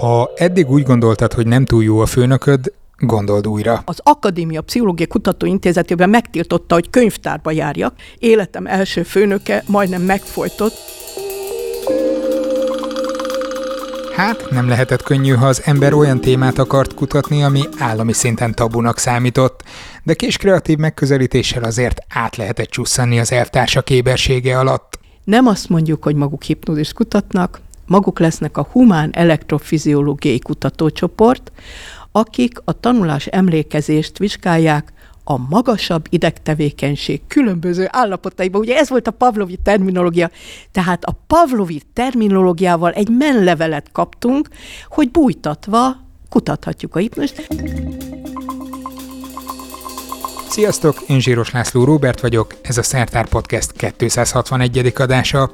Ha eddig úgy gondoltad, hogy nem túl jó a főnököd, Gondold újra. Az Akadémia Pszichológiai Kutatóintézetében megtiltotta, hogy könyvtárba járjak. Életem első főnöke majdnem megfojtott. Hát, nem lehetett könnyű, ha az ember olyan témát akart kutatni, ami állami szinten tabunak számított, de kis kreatív megközelítéssel azért át lehetett csusszanni az elvtársak ébersége alatt. Nem azt mondjuk, hogy maguk hipnózist kutatnak, maguk lesznek a humán elektrofiziológiai kutatócsoport, akik a tanulás emlékezést vizsgálják a magasabb idegtevékenység különböző állapotaiban. Ugye ez volt a Pavlovi terminológia. Tehát a Pavlovi terminológiával egy menlevelet kaptunk, hogy bújtatva kutathatjuk a hipnóst. Sziasztok, én Zsíros László Róbert vagyok, ez a Szertár Podcast 261. adása.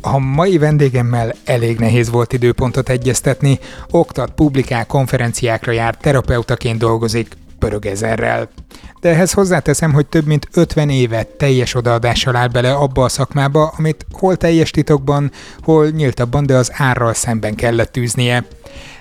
A mai vendégemmel elég nehéz volt időpontot egyeztetni, oktat, publikál, konferenciákra jár, terapeutaként dolgozik, pörög ezerrel. De ehhez hozzáteszem, hogy több mint 50 évet teljes odaadással áll bele abba a szakmába, amit hol teljes titokban, hol nyíltabban, de az árral szemben kellett tűznie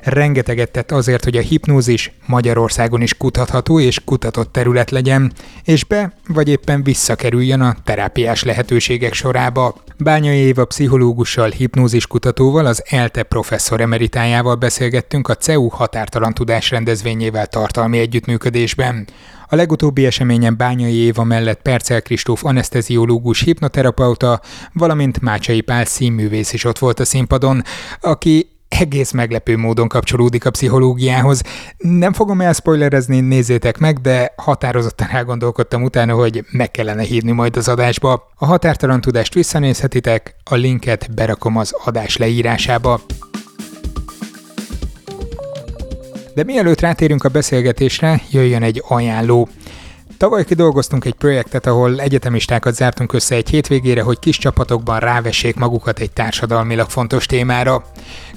rengeteget tett azért, hogy a hipnózis Magyarországon is kutatható és kutatott terület legyen, és be vagy éppen visszakerüljön a terápiás lehetőségek sorába. Bányai Éva pszichológussal, hipnózis kutatóval, az ELTE professzor emeritájával beszélgettünk a CEU határtalan tudás rendezvényével tartalmi együttműködésben. A legutóbbi eseményen Bányai Éva mellett Percel Kristóf anesteziológus hipnoterapeuta, valamint Mácsai Pál színművész is ott volt a színpadon, aki egész meglepő módon kapcsolódik a pszichológiához. Nem fogom elspoilerezni, nézzétek meg, de határozottan elgondolkodtam utána, hogy meg kellene hívni majd az adásba. A határtalan tudást visszanézhetitek, a linket berakom az adás leírásába. De mielőtt rátérünk a beszélgetésre, jöjjön egy ajánló. Tavaly kidolgoztunk egy projektet, ahol egyetemistákat zártunk össze egy hétvégére, hogy kis csapatokban rávessék magukat egy társadalmilag fontos témára.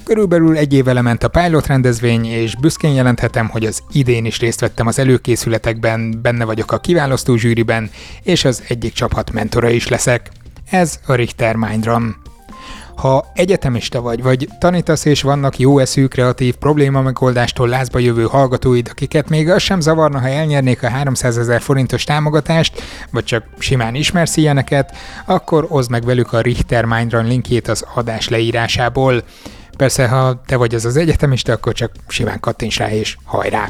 Körülbelül egy évele ment a pilot rendezvény, és büszkén jelenthetem, hogy az idén is részt vettem az előkészületekben, benne vagyok a kiválasztó zsűriben, és az egyik csapat mentora is leszek. Ez a Richter Mindram. Ha egyetemista vagy, vagy tanítasz és vannak jó eszű, kreatív probléma megoldástól lázba jövő hallgatóid, akiket még az sem zavarna, ha elnyernék a 300 ezer forintos támogatást, vagy csak simán ismersz ilyeneket, akkor oszd meg velük a Richter Mindrun linkjét az adás leírásából. Persze, ha te vagy az az egyetemista, akkor csak simán kattints rá és hajrá!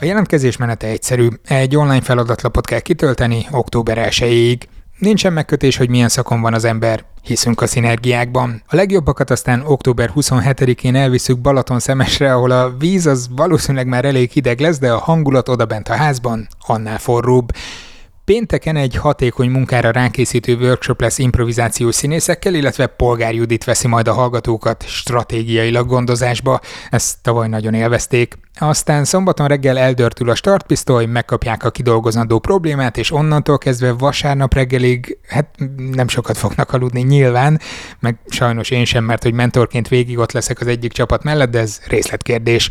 A jelentkezés menete egyszerű. Egy online feladatlapot kell kitölteni október 1-ig. Nincsen megkötés, hogy milyen szakon van az ember, hiszünk a szinergiákban. A legjobbakat aztán október 27-én elviszük Balaton szemesre, ahol a víz az valószínűleg már elég hideg lesz, de a hangulat odabent a házban annál forróbb. Pénteken egy hatékony munkára rákészítő workshop lesz improvizációs színészekkel, illetve Polgár Judit veszi majd a hallgatókat stratégiailag gondozásba. Ezt tavaly nagyon élvezték. Aztán szombaton reggel eldörtül a startpisztoly, megkapják a kidolgozandó problémát, és onnantól kezdve vasárnap reggelig, hát nem sokat fognak aludni nyilván, meg sajnos én sem, mert hogy mentorként végig ott leszek az egyik csapat mellett, de ez részletkérdés.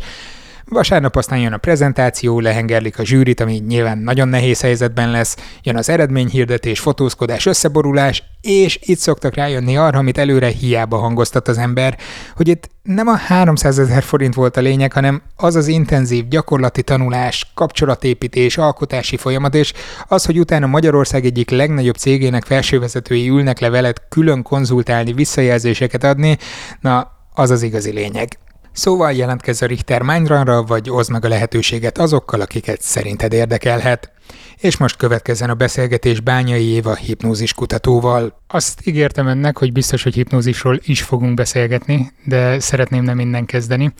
Vasárnap aztán jön a prezentáció, lehengerlik a zsűrit, ami nyilván nagyon nehéz helyzetben lesz, jön az eredményhirdetés, fotózkodás, összeborulás, és itt szoktak rájönni arra, amit előre hiába hangoztat az ember, hogy itt nem a 300 ezer forint volt a lényeg, hanem az az intenzív gyakorlati tanulás, kapcsolatépítés, alkotási folyamat, és az, hogy utána Magyarország egyik legnagyobb cégének felsővezetői ülnek le veled külön konzultálni, visszajelzéseket adni, na, az az igazi lényeg. Szóval jelentkezz a Richter Mindrunra, vagy oszd meg a lehetőséget azokkal, akiket szerinted érdekelhet. És most következzen a beszélgetés Bányai Éva hipnózis kutatóval. Azt ígértem önnek, hogy biztos, hogy hipnózisról is fogunk beszélgetni, de szeretném nem minden kezdeni,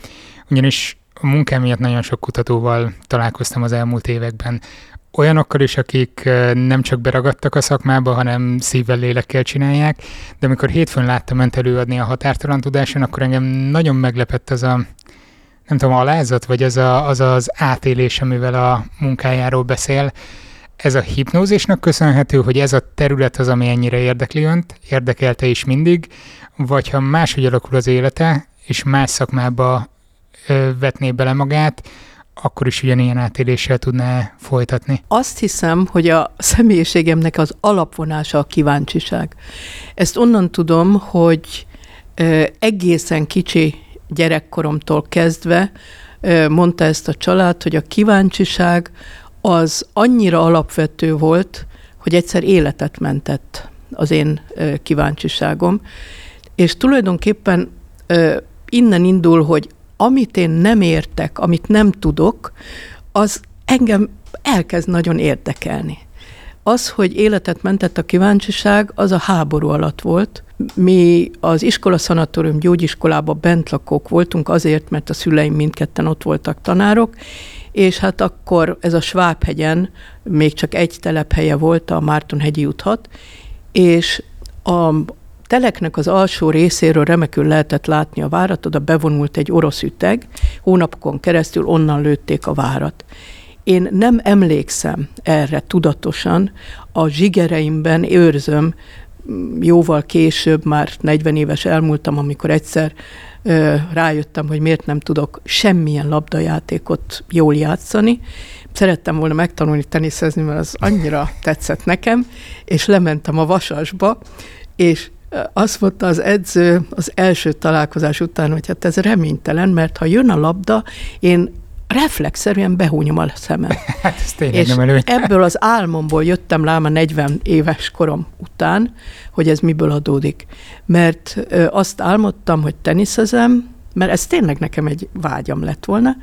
ugyanis a munkám miatt nagyon sok kutatóval találkoztam az elmúlt években, olyanokkal is, akik nem csak beragadtak a szakmába, hanem szívvel, lélekkel csinálják, de amikor hétfőn láttam önt előadni a határtalan tudáson, akkor engem nagyon meglepett az a, nem tudom, alázat, vagy az, a, az az átélés, amivel a munkájáról beszél. Ez a hipnózisnak köszönhető, hogy ez a terület az, ami ennyire érdekli önt, érdekelte is mindig, vagy ha máshogy alakul az élete, és más szakmába vetné bele magát, akkor is ugyanilyen átéléssel tudná folytatni? Azt hiszem, hogy a személyiségemnek az alapvonása a kíváncsiság. Ezt onnan tudom, hogy egészen kicsi gyerekkoromtól kezdve mondta ezt a család, hogy a kíváncsiság az annyira alapvető volt, hogy egyszer életet mentett az én kíváncsiságom. És tulajdonképpen innen indul, hogy amit én nem értek, amit nem tudok, az engem elkezd nagyon érdekelni. Az, hogy életet mentett a kíváncsiság, az a háború alatt volt. Mi az iskola szanatórium gyógyiskolába bent lakók voltunk azért, mert a szüleim mindketten ott voltak tanárok, és hát akkor ez a Svábhegyen még csak egy telephelye volt, a Mártonhegyi út 6, és a teleknek az alsó részéről remekül lehetett látni a várat, oda bevonult egy orosz üteg, hónapokon keresztül onnan lőtték a várat. Én nem emlékszem erre tudatosan, a zsigereimben őrzöm, jóval később, már 40 éves elmúltam, amikor egyszer ö, rájöttem, hogy miért nem tudok semmilyen labdajátékot jól játszani. Szerettem volna megtanulni teniszezni, mert az annyira tetszett nekem, és lementem a vasasba, és azt mondta az edző az első találkozás után, hogy hát ez reménytelen, mert ha jön a labda, én reflexzerűen behúnyom a szemem. Hát ez tényleg és nem előny. ebből az álmomból jöttem rá a 40 éves korom után, hogy ez miből adódik. Mert azt álmodtam, hogy teniszezem, mert ez tényleg nekem egy vágyam lett volna.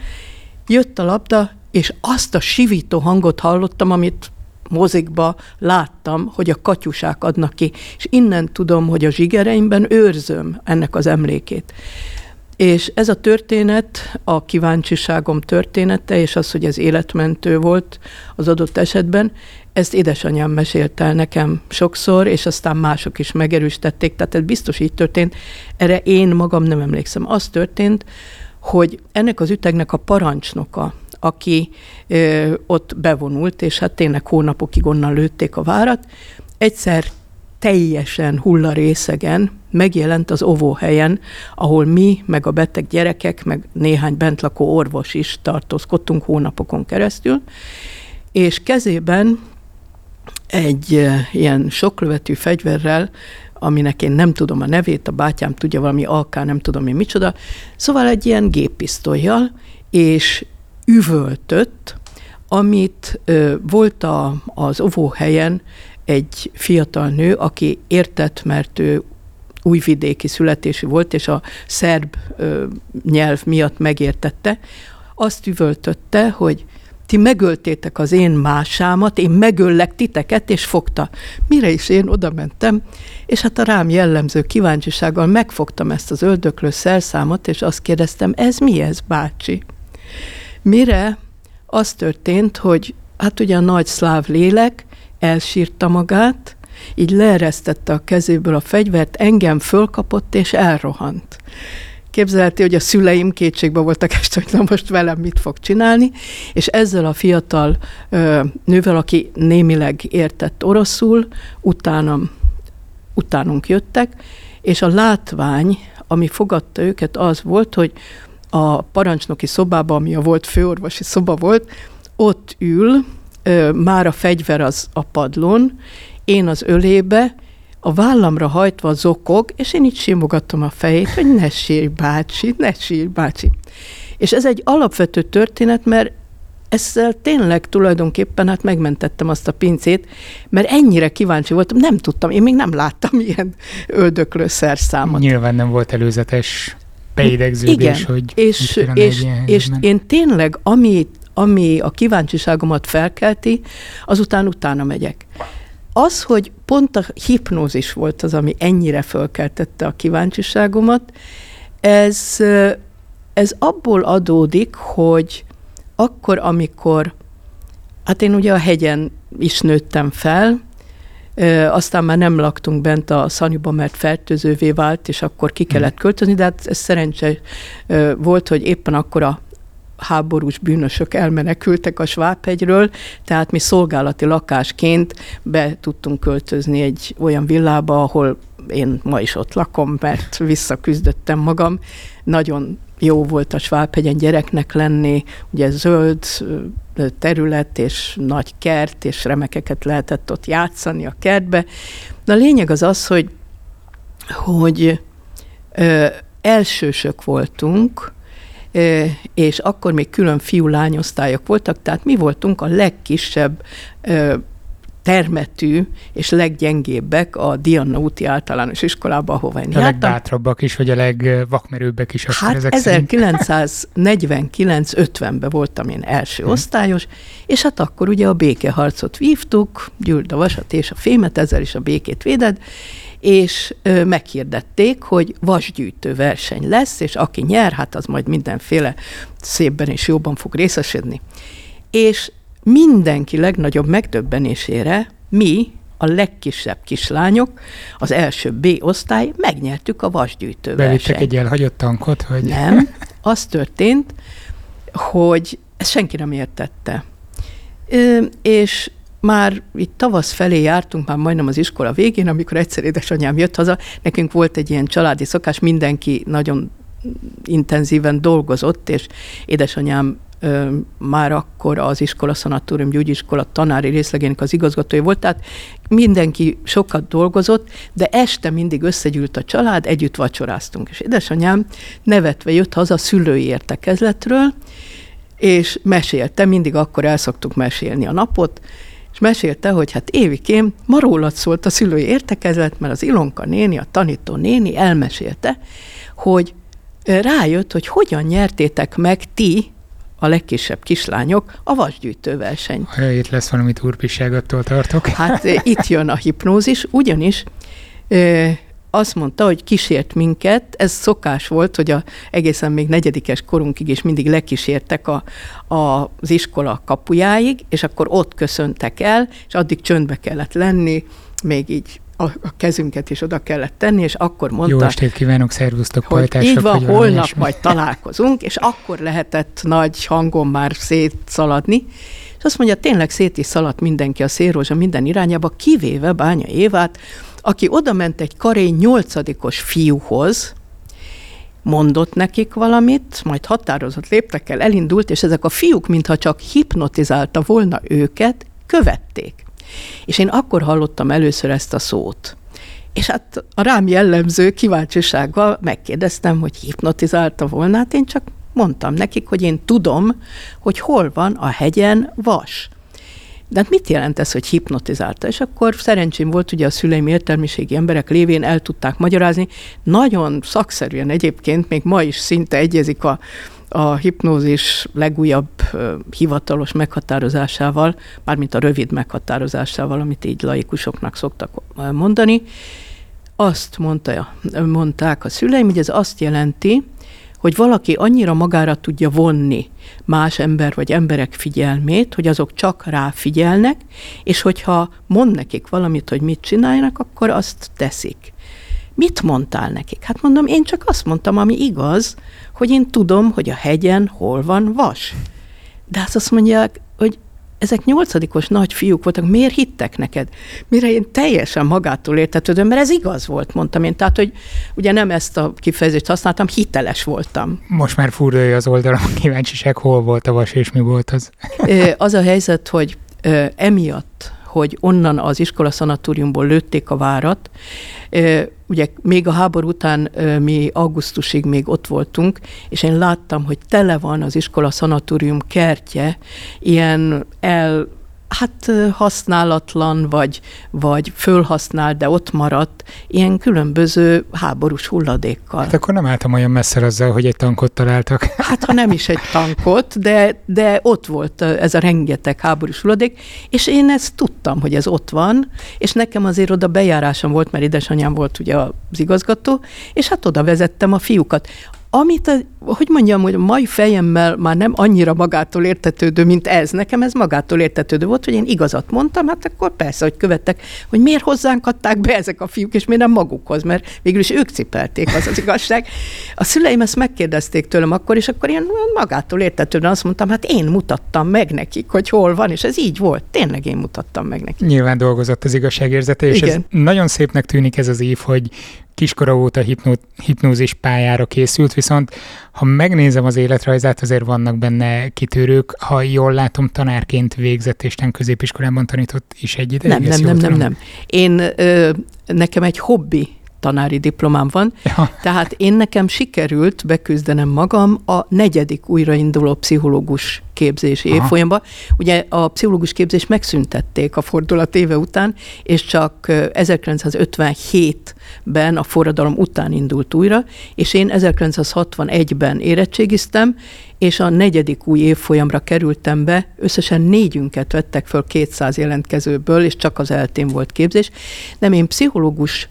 Jött a labda, és azt a sivító hangot hallottam, amit mozikba láttam, hogy a katyusák adnak ki, és innen tudom, hogy a zsigereimben őrzöm ennek az emlékét. És ez a történet, a kíváncsiságom története, és az, hogy ez életmentő volt az adott esetben, ezt édesanyám mesélt el nekem sokszor, és aztán mások is megerősítették, tehát ez biztos így történt. Erre én magam nem emlékszem. Az történt, hogy ennek az ütegnek a parancsnoka, aki ö, ott bevonult, és hát tényleg hónapokig onnan lőtték a várat, egyszer teljesen hullarészegen megjelent az ovóhelyen, ahol mi, meg a beteg gyerekek, meg néhány bentlakó orvos is tartózkodtunk hónapokon keresztül, és kezében egy ilyen soklövetű fegyverrel, aminek én nem tudom a nevét, a bátyám tudja valami alká, nem tudom én micsoda, szóval egy ilyen géppisztolyjal, és üvöltött, amit volt a, az ovóhelyen egy fiatal nő, aki értett, mert ő újvidéki születésű volt, és a szerb nyelv miatt megértette, azt üvöltötte, hogy ti megöltétek az én másámat, én megöllek titeket, és fogta. Mire is én oda mentem, és hát a rám jellemző kíváncsisággal megfogtam ezt az öldöklő szerszámot, és azt kérdeztem, ez mi ez, bácsi? Mire az történt, hogy hát ugye a nagy szláv lélek elsírta magát, így leeresztette a kezéből a fegyvert, engem fölkapott és elrohant. Képzelheti, hogy a szüleim kétségbe voltak este, hogy na most velem mit fog csinálni, és ezzel a fiatal ö, nővel, aki némileg értett oroszul, utánam, utánunk jöttek, és a látvány, ami fogadta őket, az volt, hogy a parancsnoki szobában, ami a volt főorvosi szoba volt, ott ül, már a fegyver az a padlón, én az ölébe, a vállamra hajtva zokog, és én így simogatom a fejét, hogy ne sírj bácsi, ne sírj bácsi. És ez egy alapvető történet, mert ezzel tényleg tulajdonképpen hát megmentettem azt a pincét, mert ennyire kíváncsi voltam, nem tudtam, én még nem láttam ilyen öldöklő szerszámot. Nyilván nem volt előzetes beidegződés, Igen, hogy és, és, és én tényleg, ami, ami a kíváncsiságomat felkelti, azután utána megyek. Az, hogy pont a hipnózis volt az, ami ennyire fölkeltette a kíváncsiságomat, ez, ez abból adódik, hogy akkor, amikor, hát én ugye a hegyen is nőttem fel, aztán már nem laktunk bent a szanyuba, mert fertőzővé vált, és akkor ki kellett mhm. költözni, de hát ez szerencse volt, hogy éppen akkor a háborús bűnösök elmenekültek a Svábhegyről, tehát mi szolgálati lakásként be tudtunk költözni egy olyan villába, ahol én ma is ott lakom, mert visszaküzdöttem magam. Nagyon jó volt a Svábhegyen gyereknek lenni, ugye zöld terület és nagy kert, és remekeket lehetett ott játszani a kertbe. De a lényeg az az, hogy, hogy ö, elsősök voltunk, ö, és akkor még külön fiú-lányosztályok voltak, tehát mi voltunk a legkisebb ö, termetű és leggyengébbek a Diana úti általános iskolába, ahova én A legbátrabbak is, vagy a legvakmerőbbek is. Hát ezek 1949-50-ben voltam én első hmm. osztályos, és hát akkor ugye a békeharcot vívtuk, gyűlt a vasat és a fémet, ezzel is a békét véded, és ö, meghirdették, hogy vasgyűjtő verseny lesz, és aki nyer, hát az majd mindenféle szépben és jobban fog részesedni. És mindenki legnagyobb megdöbbenésére mi, a legkisebb kislányok, az első B osztály, megnyertük a vasgyűjtő Bevittek egy elhagyott tankot? Hogy... Nem, az történt, hogy ezt senki nem értette. Ö, és már itt tavasz felé jártunk, már majdnem az iskola végén, amikor egyszer édesanyám jött haza, nekünk volt egy ilyen családi szokás, mindenki nagyon intenzíven dolgozott, és édesanyám már akkor az iskola szanatórium gyógyiskola tanári részlegének az igazgatója volt, tehát mindenki sokat dolgozott, de este mindig összegyűlt a család, együtt vacsoráztunk. És édesanyám nevetve jött haza a szülői értekezletről, és mesélte, mindig akkor el szoktuk mesélni a napot, és mesélte, hogy hát évikém ma rólad szólt a szülői értekezlet, mert az Ilonka néni, a tanító néni elmesélte, hogy rájött, hogy hogyan nyertétek meg ti a legkisebb kislányok a vasgyűjtő verseny. Ha itt lesz valami turpiságattól tartok. Hát itt jön a hipnózis, ugyanis azt mondta, hogy kísért minket, ez szokás volt, hogy a, egészen még negyedikes korunkig is mindig lekísértek a, a, az iskola kapujáig, és akkor ott köszöntek el, és addig csöndbe kellett lenni, még így a, a kezünket is oda kellett tenni, és akkor mondta... Jó estét kívánok, szervusztok, hogy pajtások, így van, holnap majd találkozunk, és akkor lehetett nagy hangon már szétszaladni, és azt mondja, tényleg szét is szaladt mindenki a szélrózsa minden irányába, kivéve Bánya Évát, aki oda ment egy karény nyolcadikos fiúhoz, mondott nekik valamit, majd határozott léptekkel elindult, és ezek a fiúk, mintha csak hipnotizálta volna őket, követték. És én akkor hallottam először ezt a szót. És hát a rám jellemző kíváncsisággal megkérdeztem, hogy hipnotizálta volna, hát én csak mondtam nekik, hogy én tudom, hogy hol van a hegyen vas. De hát mit jelent ez, hogy hipnotizálta? És akkor szerencsém volt, ugye a szüleim értelmiségi emberek lévén el tudták magyarázni. Nagyon szakszerűen egyébként, még ma is szinte egyezik a a hipnózis legújabb hivatalos meghatározásával, mármint a rövid meghatározásával, amit így laikusoknak szoktak mondani, azt mondta, mondták a szüleim, hogy ez azt jelenti, hogy valaki annyira magára tudja vonni más ember vagy emberek figyelmét, hogy azok csak ráfigyelnek, és hogyha mond nekik valamit, hogy mit csináljanak, akkor azt teszik. Mit mondtál nekik? Hát mondom, én csak azt mondtam, ami igaz, hogy én tudom, hogy a hegyen hol van vas. De hát azt mondják, hogy ezek nyolcadikos nagy fiúk voltak, miért hittek neked? Mire én teljesen magától értetődöm, mert ez igaz volt, mondtam én. Tehát, hogy ugye nem ezt a kifejezést használtam, hiteles voltam. Most már furdalja az oldalon kíváncsiság, hol volt a vas és mi volt az? Az a helyzet, hogy emiatt hogy onnan az iskola szanatóriumból lőtték a várat. Ugye még a háború után mi augusztusig még ott voltunk, és én láttam, hogy tele van az iskola szanatórium kertje ilyen el hát használatlan, vagy, vagy fölhasznált, de ott maradt, ilyen különböző háborús hulladékkal. Hát akkor nem álltam olyan messze azzal, hogy egy tankot találtak. Hát ha nem is egy tankot, de, de ott volt ez a rengeteg háborús hulladék, és én ezt tudtam, hogy ez ott van, és nekem azért oda bejárásom volt, mert édesanyám volt ugye az igazgató, és hát oda vezettem a fiúkat amit, a, hogy mondjam, hogy a mai fejemmel már nem annyira magától értetődő, mint ez. Nekem ez magától értetődő volt, hogy én igazat mondtam, hát akkor persze, hogy követtek, hogy miért hozzánk adták be ezek a fiúk, és miért nem magukhoz, mert végül is ők cipelték, az az igazság. A szüleim ezt megkérdezték tőlem akkor, és akkor én magától értetődően azt mondtam, hát én mutattam meg nekik, hogy hol van, és ez így volt. Tényleg én mutattam meg nekik. Nyilván dolgozott az igazságérzete, és Igen. ez nagyon szépnek tűnik ez az év, hogy kiskora óta hipnó, hipnózis pályára készült, viszont ha megnézem az életrajzát, azért vannak benne kitörők. Ha jól látom, tanárként végzett és középiskolában tanított is egy ideig. Nem, nem, nem, nem, nem. Én, ö, nekem egy hobbi tanári diplomám van, ja. tehát én nekem sikerült beküzdenem magam a negyedik újrainduló pszichológus képzési Aha. évfolyamba. Ugye a pszichológus képzést megszüntették a fordulat éve után, és csak 1957-ben a forradalom után indult újra, és én 1961-ben érettségiztem, és a negyedik új évfolyamra kerültem be, összesen négyünket vettek föl 200 jelentkezőből, és csak az eltén volt képzés. Nem, én pszichológus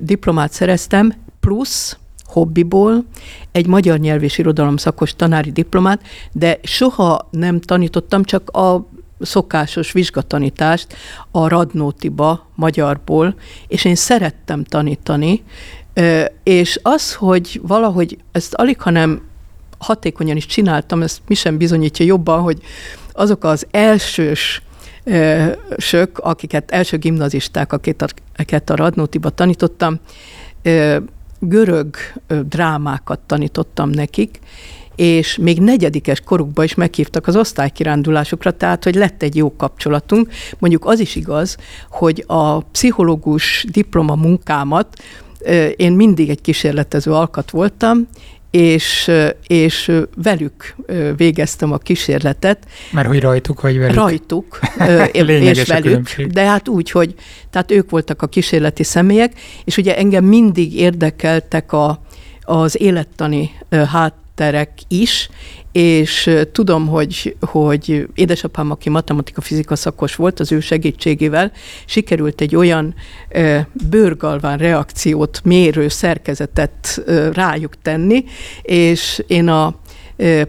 diplomát szereztem, plusz hobbiból egy magyar nyelv és irodalom szakos tanári diplomát, de soha nem tanítottam, csak a szokásos vizsgatanítást a Radnótiba magyarból, és én szerettem tanítani, és az, hogy valahogy ezt alig, hanem hatékonyan is csináltam, ezt mi sem bizonyítja jobban, hogy azok az elsős sök, akiket első gimnazisták, akiket a Radnótiba tanítottam, görög drámákat tanítottam nekik, és még negyedikes korukban is meghívtak az osztálykirándulásokra, tehát hogy lett egy jó kapcsolatunk. Mondjuk az is igaz, hogy a pszichológus diploma munkámat én mindig egy kísérletező alkat voltam, és, és velük végeztem a kísérletet. Mert hogy rajtuk vagy velük? Rajtuk, és velük. De hát úgy, hogy tehát ők voltak a kísérleti személyek, és ugye engem mindig érdekeltek a, az élettani hátterek is, és tudom, hogy, hogy édesapám, aki matematika-fizika szakos volt, az ő segítségével sikerült egy olyan bőrgalván reakciót mérő szerkezetet rájuk tenni, és én a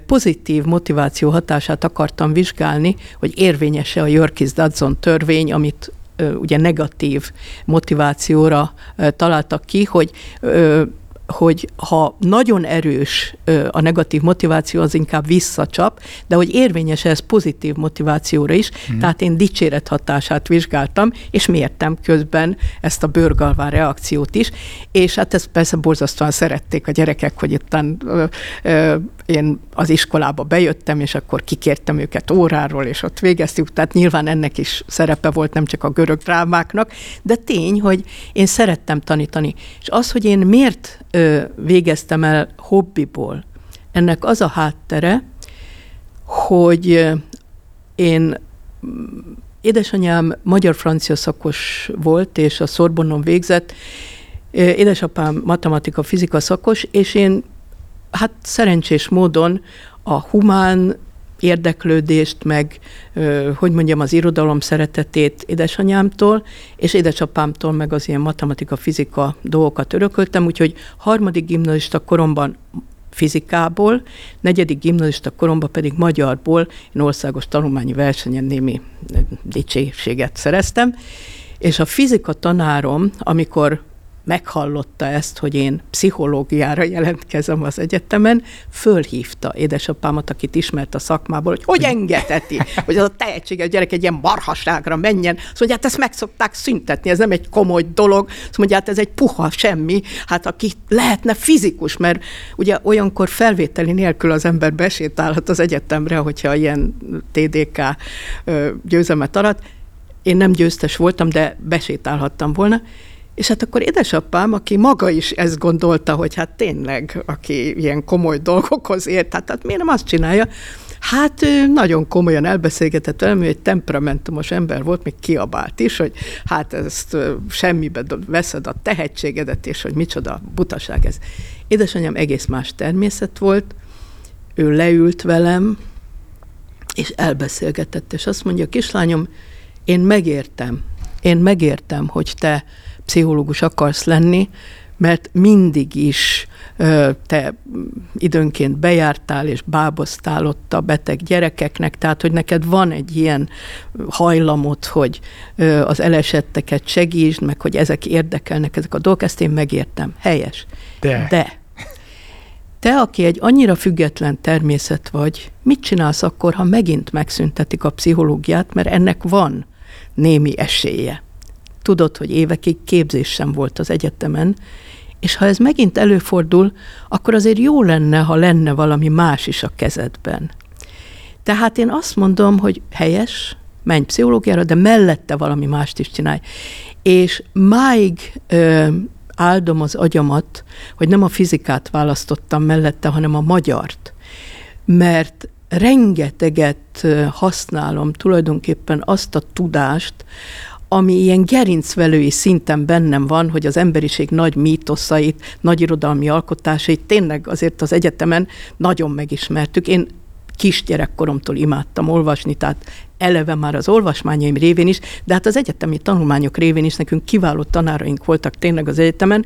pozitív motiváció hatását akartam vizsgálni, hogy érvényese a Jörkis-Dodson törvény, amit ugye negatív motivációra találtak ki, hogy hogy ha nagyon erős a negatív motiváció, az inkább visszacsap, de hogy érvényes ez pozitív motivációra is, hmm. tehát én dicséret hatását vizsgáltam, és mértem közben ezt a bőrgalván reakciót is, és hát ezt persze borzasztóan szerették a gyerekek, hogy itt én az iskolába bejöttem, és akkor kikértem őket óráról, és ott végeztük, tehát nyilván ennek is szerepe volt, nem csak a görög drámáknak, de tény, hogy én szerettem tanítani. És az, hogy én miért ö, végeztem el hobbiból, ennek az a háttere, hogy én édesanyám magyar-francia szakos volt, és a Sorbonnon végzett, édesapám matematika-fizika szakos, és én hát szerencsés módon a humán érdeklődést, meg, hogy mondjam, az irodalom szeretetét édesanyámtól, és édesapámtól meg az ilyen matematika-fizika dolgokat örököltem, úgyhogy harmadik gimnazista koromban fizikából, negyedik gimnazista koromban pedig magyarból én országos tanulmányi versenyen némi dicsőséget szereztem, és a fizika tanárom, amikor meghallotta ezt, hogy én pszichológiára jelentkezem az egyetemen, fölhívta édesapámat, akit ismert a szakmából, hogy hogy engedheti, hogy az a tehetséges gyerek egy ilyen marhaságra menjen. Azt mondja, hát ezt meg szokták szüntetni, ez nem egy komoly dolog. Azt mondja, hát ez egy puha semmi, hát aki lehetne fizikus, mert ugye olyankor felvételi nélkül az ember besétálhat az egyetemre, hogyha ilyen TDK győzemet arat. Én nem győztes voltam, de besétálhattam volna, és hát akkor édesapám, aki maga is ezt gondolta, hogy hát tényleg, aki ilyen komoly dolgokhoz ért, hát, hát miért nem azt csinálja? Hát ő nagyon komolyan elbeszélgetett velem, ő egy temperamentumos ember volt, még kiabált is, hogy hát ezt semmibe veszed a tehetségedet, és hogy micsoda butaság ez. Édesanyám egész más természet volt, ő leült velem, és elbeszélgetett, és azt mondja, kislányom, én megértem, én megértem, hogy te pszichológus akarsz lenni, mert mindig is te időnként bejártál és báboztál ott a beteg gyerekeknek, tehát hogy neked van egy ilyen hajlamot, hogy az elesetteket segítsd, meg hogy ezek érdekelnek, ezek a dolgok, ezt én megértem. Helyes. De. De. Te, aki egy annyira független természet vagy, mit csinálsz akkor, ha megint megszüntetik a pszichológiát, mert ennek van némi esélye. Tudod, hogy évekig képzés sem volt az egyetemen, és ha ez megint előfordul, akkor azért jó lenne, ha lenne valami más is a kezedben. Tehát én azt mondom, hogy helyes, menj pszichológiára, de mellette valami mást is csinálj. És máig ö, áldom az agyamat, hogy nem a fizikát választottam mellette, hanem a magyart. Mert rengeteget használom tulajdonképpen azt a tudást, ami ilyen gerincvelői szinten bennem van, hogy az emberiség nagy mítoszait, nagy irodalmi alkotásait tényleg azért az egyetemen nagyon megismertük. Én kisgyerekkoromtól imádtam olvasni, tehát eleve már az olvasmányaim révén is, de hát az egyetemi tanulmányok révén is nekünk kiváló tanáraink voltak tényleg az egyetemen,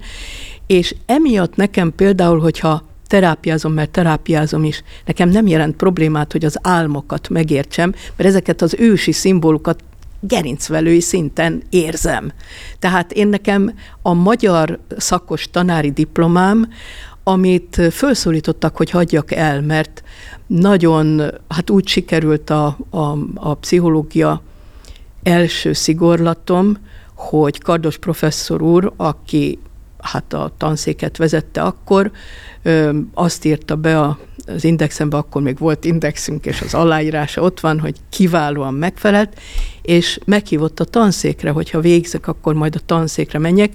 és emiatt nekem például, hogyha terápiázom, mert terápiázom is, nekem nem jelent problémát, hogy az álmokat megértsem, mert ezeket az ősi szimbólukat gerincvelői szinten érzem. Tehát én nekem a magyar szakos tanári diplomám, amit felszólítottak, hogy hagyjak el, mert nagyon, hát úgy sikerült a, a, a pszichológia első szigorlatom, hogy Kardos professzor úr, aki hát a tanszéket vezette akkor, azt írta be a, az indexembe, akkor még volt indexünk, és az aláírása ott van, hogy kiválóan megfelelt, és meghívott a tanszékre, hogyha végzek, akkor majd a tanszékre menjek,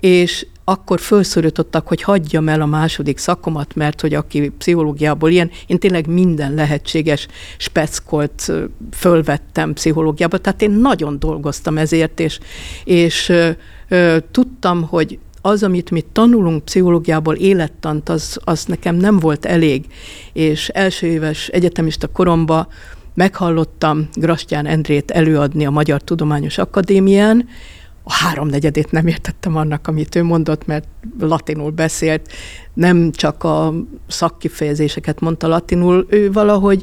és akkor felszorítottak, hogy hagyjam el a második szakomat, mert hogy aki pszichológiából ilyen, én tényleg minden lehetséges speckolt fölvettem pszichológiába, tehát én nagyon dolgoztam ezért, és, és ö, ö, tudtam, hogy az, amit mi tanulunk pszichológiából, élettant, az, az nekem nem volt elég. És első éves egyetemista koromban meghallottam Grastyán Endrét előadni a Magyar Tudományos Akadémián, a háromnegyedét nem értettem annak, amit ő mondott, mert latinul beszélt, nem csak a szakkifejezéseket mondta latinul, ő valahogy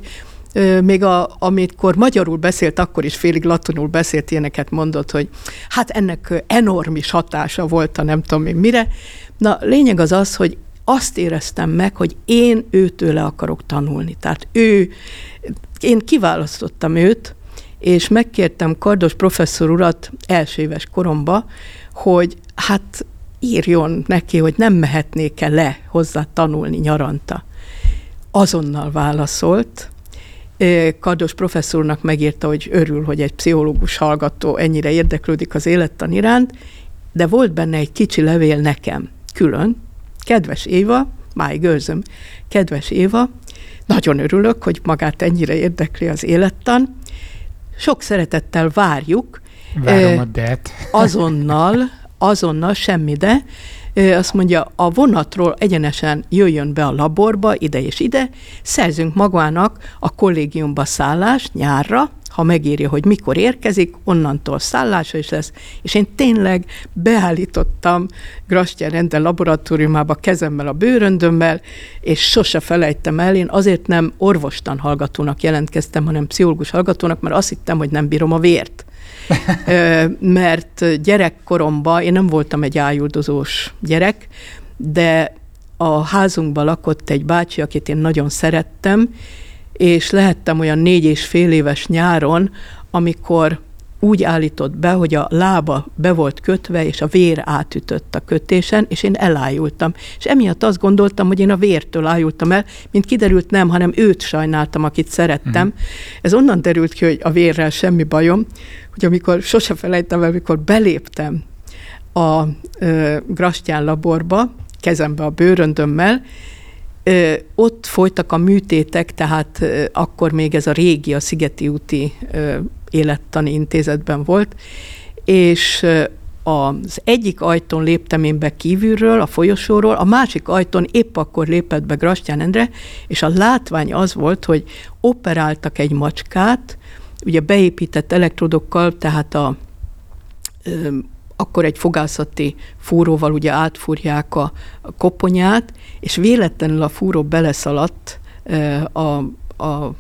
még a, amikor magyarul beszélt, akkor is félig latinul beszélt, ilyeneket mondott, hogy hát ennek enormis hatása volt a nem tudom még mire. Na, lényeg az az, hogy azt éreztem meg, hogy én őtőle akarok tanulni. Tehát ő, én kiválasztottam őt, és megkértem Kardos professzor urat első éves koromba, hogy hát írjon neki, hogy nem mehetnék-e le hozzá tanulni nyaranta. Azonnal válaszolt, Kardos professzornak megírta, hogy örül, hogy egy pszichológus hallgató ennyire érdeklődik az élettan iránt, de volt benne egy kicsi levél nekem, külön. Kedves Éva, máig őrzöm, kedves Éva, nagyon örülök, hogy magát ennyire érdekli az élettan, sok szeretettel várjuk. Várom a det. Azonnal, azonnal semmi de. Azt mondja, a vonatról egyenesen jöjjön be a laborba, ide és ide, szerzünk magának a kollégiumba szállást nyárra, ha megírja, hogy mikor érkezik, onnantól szállása is lesz, és én tényleg beállítottam Grastya Rende laboratóriumába kezemmel a bőröndömmel, és sose felejtem el, én azért nem orvostan hallgatónak jelentkeztem, hanem pszichológus hallgatónak, mert azt hittem, hogy nem bírom a vért. Mert gyerekkoromban én nem voltam egy ájuldozós gyerek, de a házunkban lakott egy bácsi, akit én nagyon szerettem, és lehettem olyan négy és fél éves nyáron, amikor úgy állított be, hogy a lába be volt kötve, és a vér átütött a kötésen, és én elájultam. És emiatt azt gondoltam, hogy én a vértől ájultam el, mint kiderült nem, hanem őt sajnáltam, akit szerettem. Uh-huh. Ez onnan derült ki, hogy a vérrel semmi bajom, hogy amikor sose felejtem el, amikor beléptem a ö, Grastyán laborba, kezembe a bőröndömmel, ott folytak a műtétek, tehát akkor még ez a régi, a Szigeti úti élettani intézetben volt, és az egyik ajtón léptem én be kívülről, a folyosóról, a másik ajtón épp akkor lépett be Grastyán Endre, és a látvány az volt, hogy operáltak egy macskát, ugye beépített elektrodokkal, tehát a akkor egy fogászati fúróval ugye átfúrják a, a koponyát, és véletlenül a fúró beleszaladt a, a,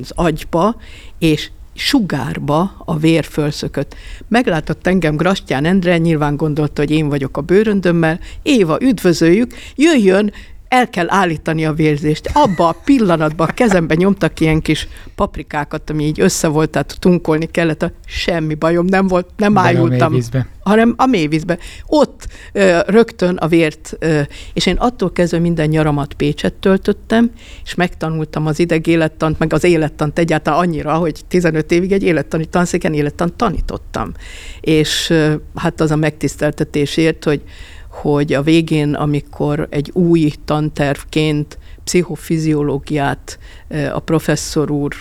az agyba, és sugárba a vér fölszökött. Meglátott engem Grastyán Endre, nyilván gondolta, hogy én vagyok a bőröndömmel. Éva, üdvözöljük, jöjjön, el kell állítani a vérzést. Abba a pillanatban a kezembe nyomtak ilyen kis paprikákat, ami így össze volt, tehát tunkolni kellett, a semmi bajom nem volt, nem Bele ájultam. mélyvízbe. Hanem a mélyvízbe. Ott ö, rögtön a vért, ö, és én attól kezdve minden nyaramat Pécset töltöttem, és megtanultam az idegélettant, meg az élettant egyáltalán annyira, hogy 15 évig egy élettani tanszéken élettant tanítottam. És ö, hát az a megtiszteltetésért, hogy hogy a végén, amikor egy új tantervként pszichofiziológiát a professzor úr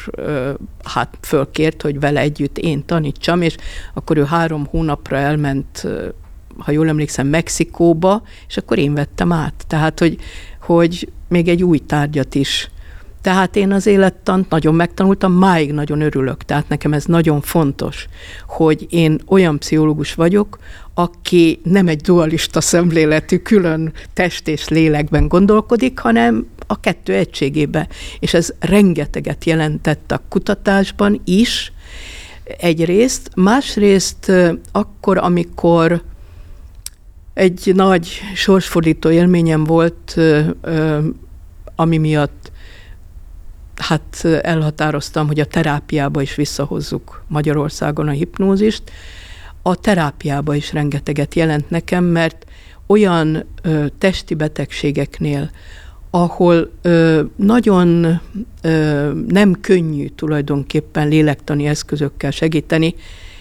hát fölkért, hogy vele együtt én tanítsam, és akkor ő három hónapra elment, ha jól emlékszem, Mexikóba, és akkor én vettem át. Tehát, hogy, hogy még egy új tárgyat is tehát én az élettant nagyon megtanultam, máig nagyon örülök. Tehát nekem ez nagyon fontos, hogy én olyan pszichológus vagyok, aki nem egy dualista szemléletű, külön test és lélekben gondolkodik, hanem a kettő egységébe. És ez rengeteget jelentett a kutatásban is, egyrészt. Másrészt akkor, amikor egy nagy sorsfordító élményem volt, ami miatt hát elhatároztam, hogy a terápiába is visszahozzuk Magyarországon a hipnózist. A terápiába is rengeteget jelent nekem, mert olyan ö, testi betegségeknél, ahol ö, nagyon ö, nem könnyű tulajdonképpen lélektani eszközökkel segíteni,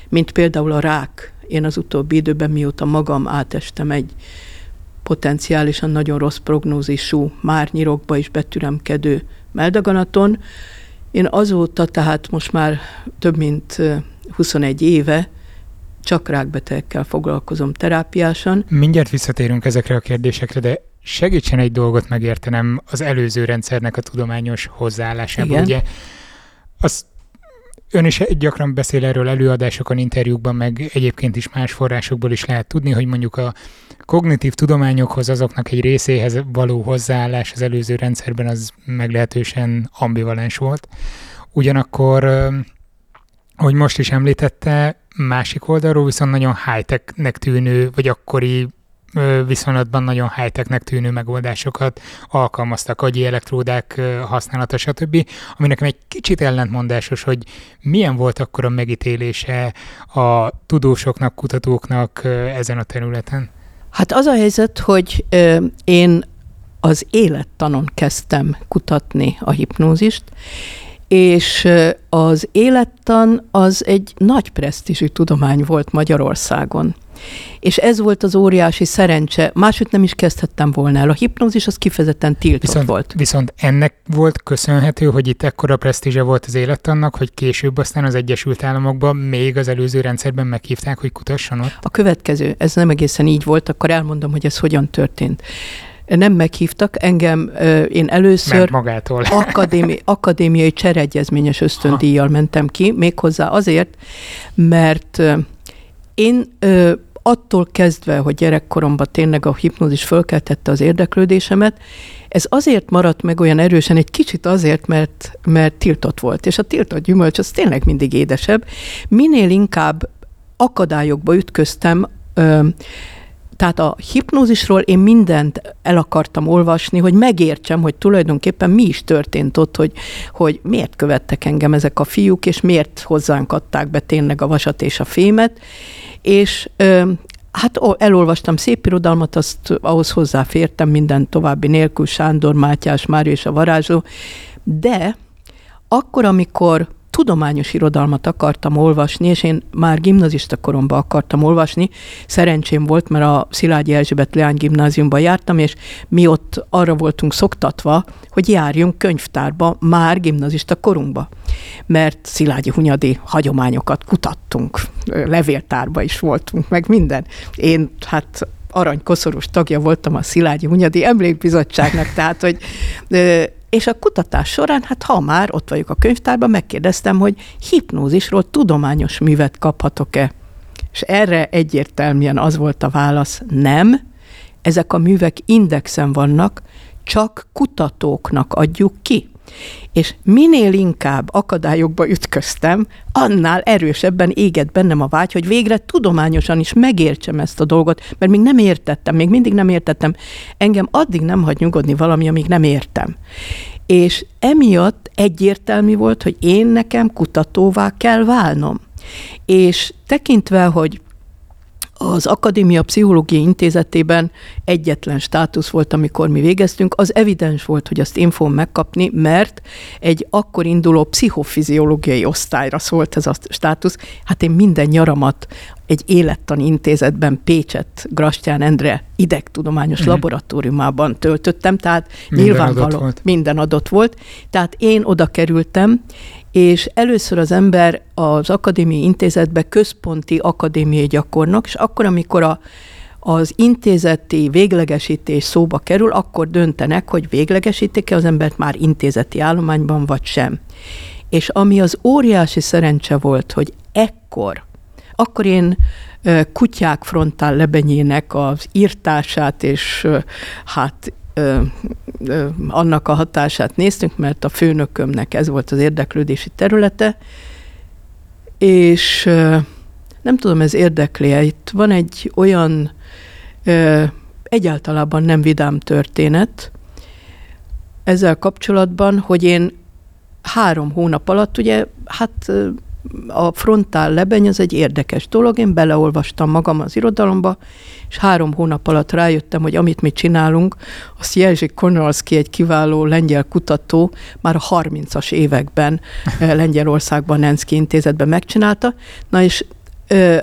mint például a rák. Én az utóbbi időben, mióta magam átestem egy potenciálisan nagyon rossz prognózisú, már nyirokba is betüremkedő meldaganaton. Én azóta, tehát most már több mint 21 éve csak rákbetegekkel foglalkozom terápiásan. Mindjárt visszatérünk ezekre a kérdésekre, de segítsen egy dolgot megértenem az előző rendszernek a tudományos hozzáállásában. Igen. Ugye azt ön is gyakran beszél erről előadásokon, interjúkban, meg egyébként is más forrásokból is lehet tudni, hogy mondjuk a kognitív tudományokhoz, azoknak egy részéhez való hozzáállás az előző rendszerben az meglehetősen ambivalens volt. Ugyanakkor, hogy most is említette, másik oldalról viszont nagyon high-technek tűnő, vagy akkori viszonylatban nagyon high-technek tűnő megoldásokat alkalmaztak, agyi elektródák használata, stb. Ami nekem egy kicsit ellentmondásos, hogy milyen volt akkor a megítélése a tudósoknak, kutatóknak ezen a területen? Hát az a helyzet, hogy én az élettanon kezdtem kutatni a hipnózist, és az élettan az egy nagy presztízsű tudomány volt Magyarországon. És ez volt az óriási szerencse. Máshogy nem is kezdhettem volna el. A hipnózis az kifejezetten tiltott viszont, volt. Viszont ennek volt köszönhető, hogy itt ekkora presztízse volt az élettannak, hogy később aztán az Egyesült Államokban még az előző rendszerben meghívták, hogy kutasson ott? A következő, ez nem egészen így volt, akkor elmondom, hogy ez hogyan történt nem meghívtak, engem én először Ment magától. Akadémi, akadémiai csereegyezményes ösztöndíjjal mentem ki, méghozzá azért, mert én attól kezdve, hogy gyerekkoromban tényleg a hipnózis fölkeltette az érdeklődésemet, ez azért maradt meg olyan erősen, egy kicsit azért, mert, mert tiltott volt. És a tiltott gyümölcs az tényleg mindig édesebb. Minél inkább akadályokba ütköztem, tehát a hipnózisról én mindent el akartam olvasni, hogy megértsem, hogy tulajdonképpen mi is történt ott, hogy, hogy miért követtek engem ezek a fiúk, és miért hozzánk adták be tényleg a vasat és a fémet. És ö, hát elolvastam szép irodalmat, azt ahhoz hozzáfértem minden további nélkül, Sándor, Mátyás, Mária és a varázsló, de akkor, amikor tudományos irodalmat akartam olvasni, és én már gimnazista koromban akartam olvasni. Szerencsém volt, mert a Szilágyi Erzsébet Leány gimnáziumban jártam, és mi ott arra voltunk szoktatva, hogy járjunk könyvtárba már gimnazista korunkba. Mert Szilágyi Hunyadi hagyományokat kutattunk, levéltárba is voltunk, meg minden. Én hát aranykoszorús tagja voltam a Szilágyi Hunyadi Emlékbizottságnak, tehát hogy és a kutatás során, hát ha már ott vagyok a könyvtárban, megkérdeztem, hogy hipnózisról tudományos művet kaphatok-e? És erre egyértelműen az volt a válasz, nem. Ezek a művek indexen vannak, csak kutatóknak adjuk ki. És minél inkább akadályokba ütköztem, annál erősebben égett bennem a vágy, hogy végre tudományosan is megértsem ezt a dolgot, mert még nem értettem, még mindig nem értettem. Engem addig nem hagy nyugodni valami, amíg nem értem. És emiatt egyértelmű volt, hogy én nekem kutatóvá kell válnom. És tekintve, hogy az Akadémia Pszichológiai Intézetében egyetlen státusz volt, amikor mi végeztünk, az evidens volt, hogy azt én fogom megkapni, mert egy akkor induló pszichofiziológiai osztályra szólt ez a státusz. Hát én minden nyaramat egy élettani intézetben Pécset, Grastyán Endre idegtudományos mm. laboratóriumában töltöttem, tehát minden nyilvánvaló adott volt. minden adott volt. Tehát én oda kerültem, és először az ember az akadémiai intézetbe központi akadémiai gyakornok, és akkor, amikor a, az intézeti véglegesítés szóba kerül, akkor döntenek, hogy véglegesítik-e az embert már intézeti állományban, vagy sem. És ami az óriási szerencse volt, hogy ekkor, akkor én kutyák frontál lebenyének az írtását, és hát ö, ö, annak a hatását néztünk, mert a főnökömnek ez volt az érdeklődési területe, és ö, nem tudom, ez érdekli. Itt van egy olyan ö, egyáltalában nem vidám történet ezzel kapcsolatban, hogy én három hónap alatt, ugye, hát a frontál lebeny az egy érdekes dolog, én beleolvastam magam az irodalomba, és három hónap alatt rájöttem, hogy amit mi csinálunk, azt Jerzy Konralski, egy kiváló lengyel kutató, már a 30-as években Lengyelországban Nenszki intézetben megcsinálta, na és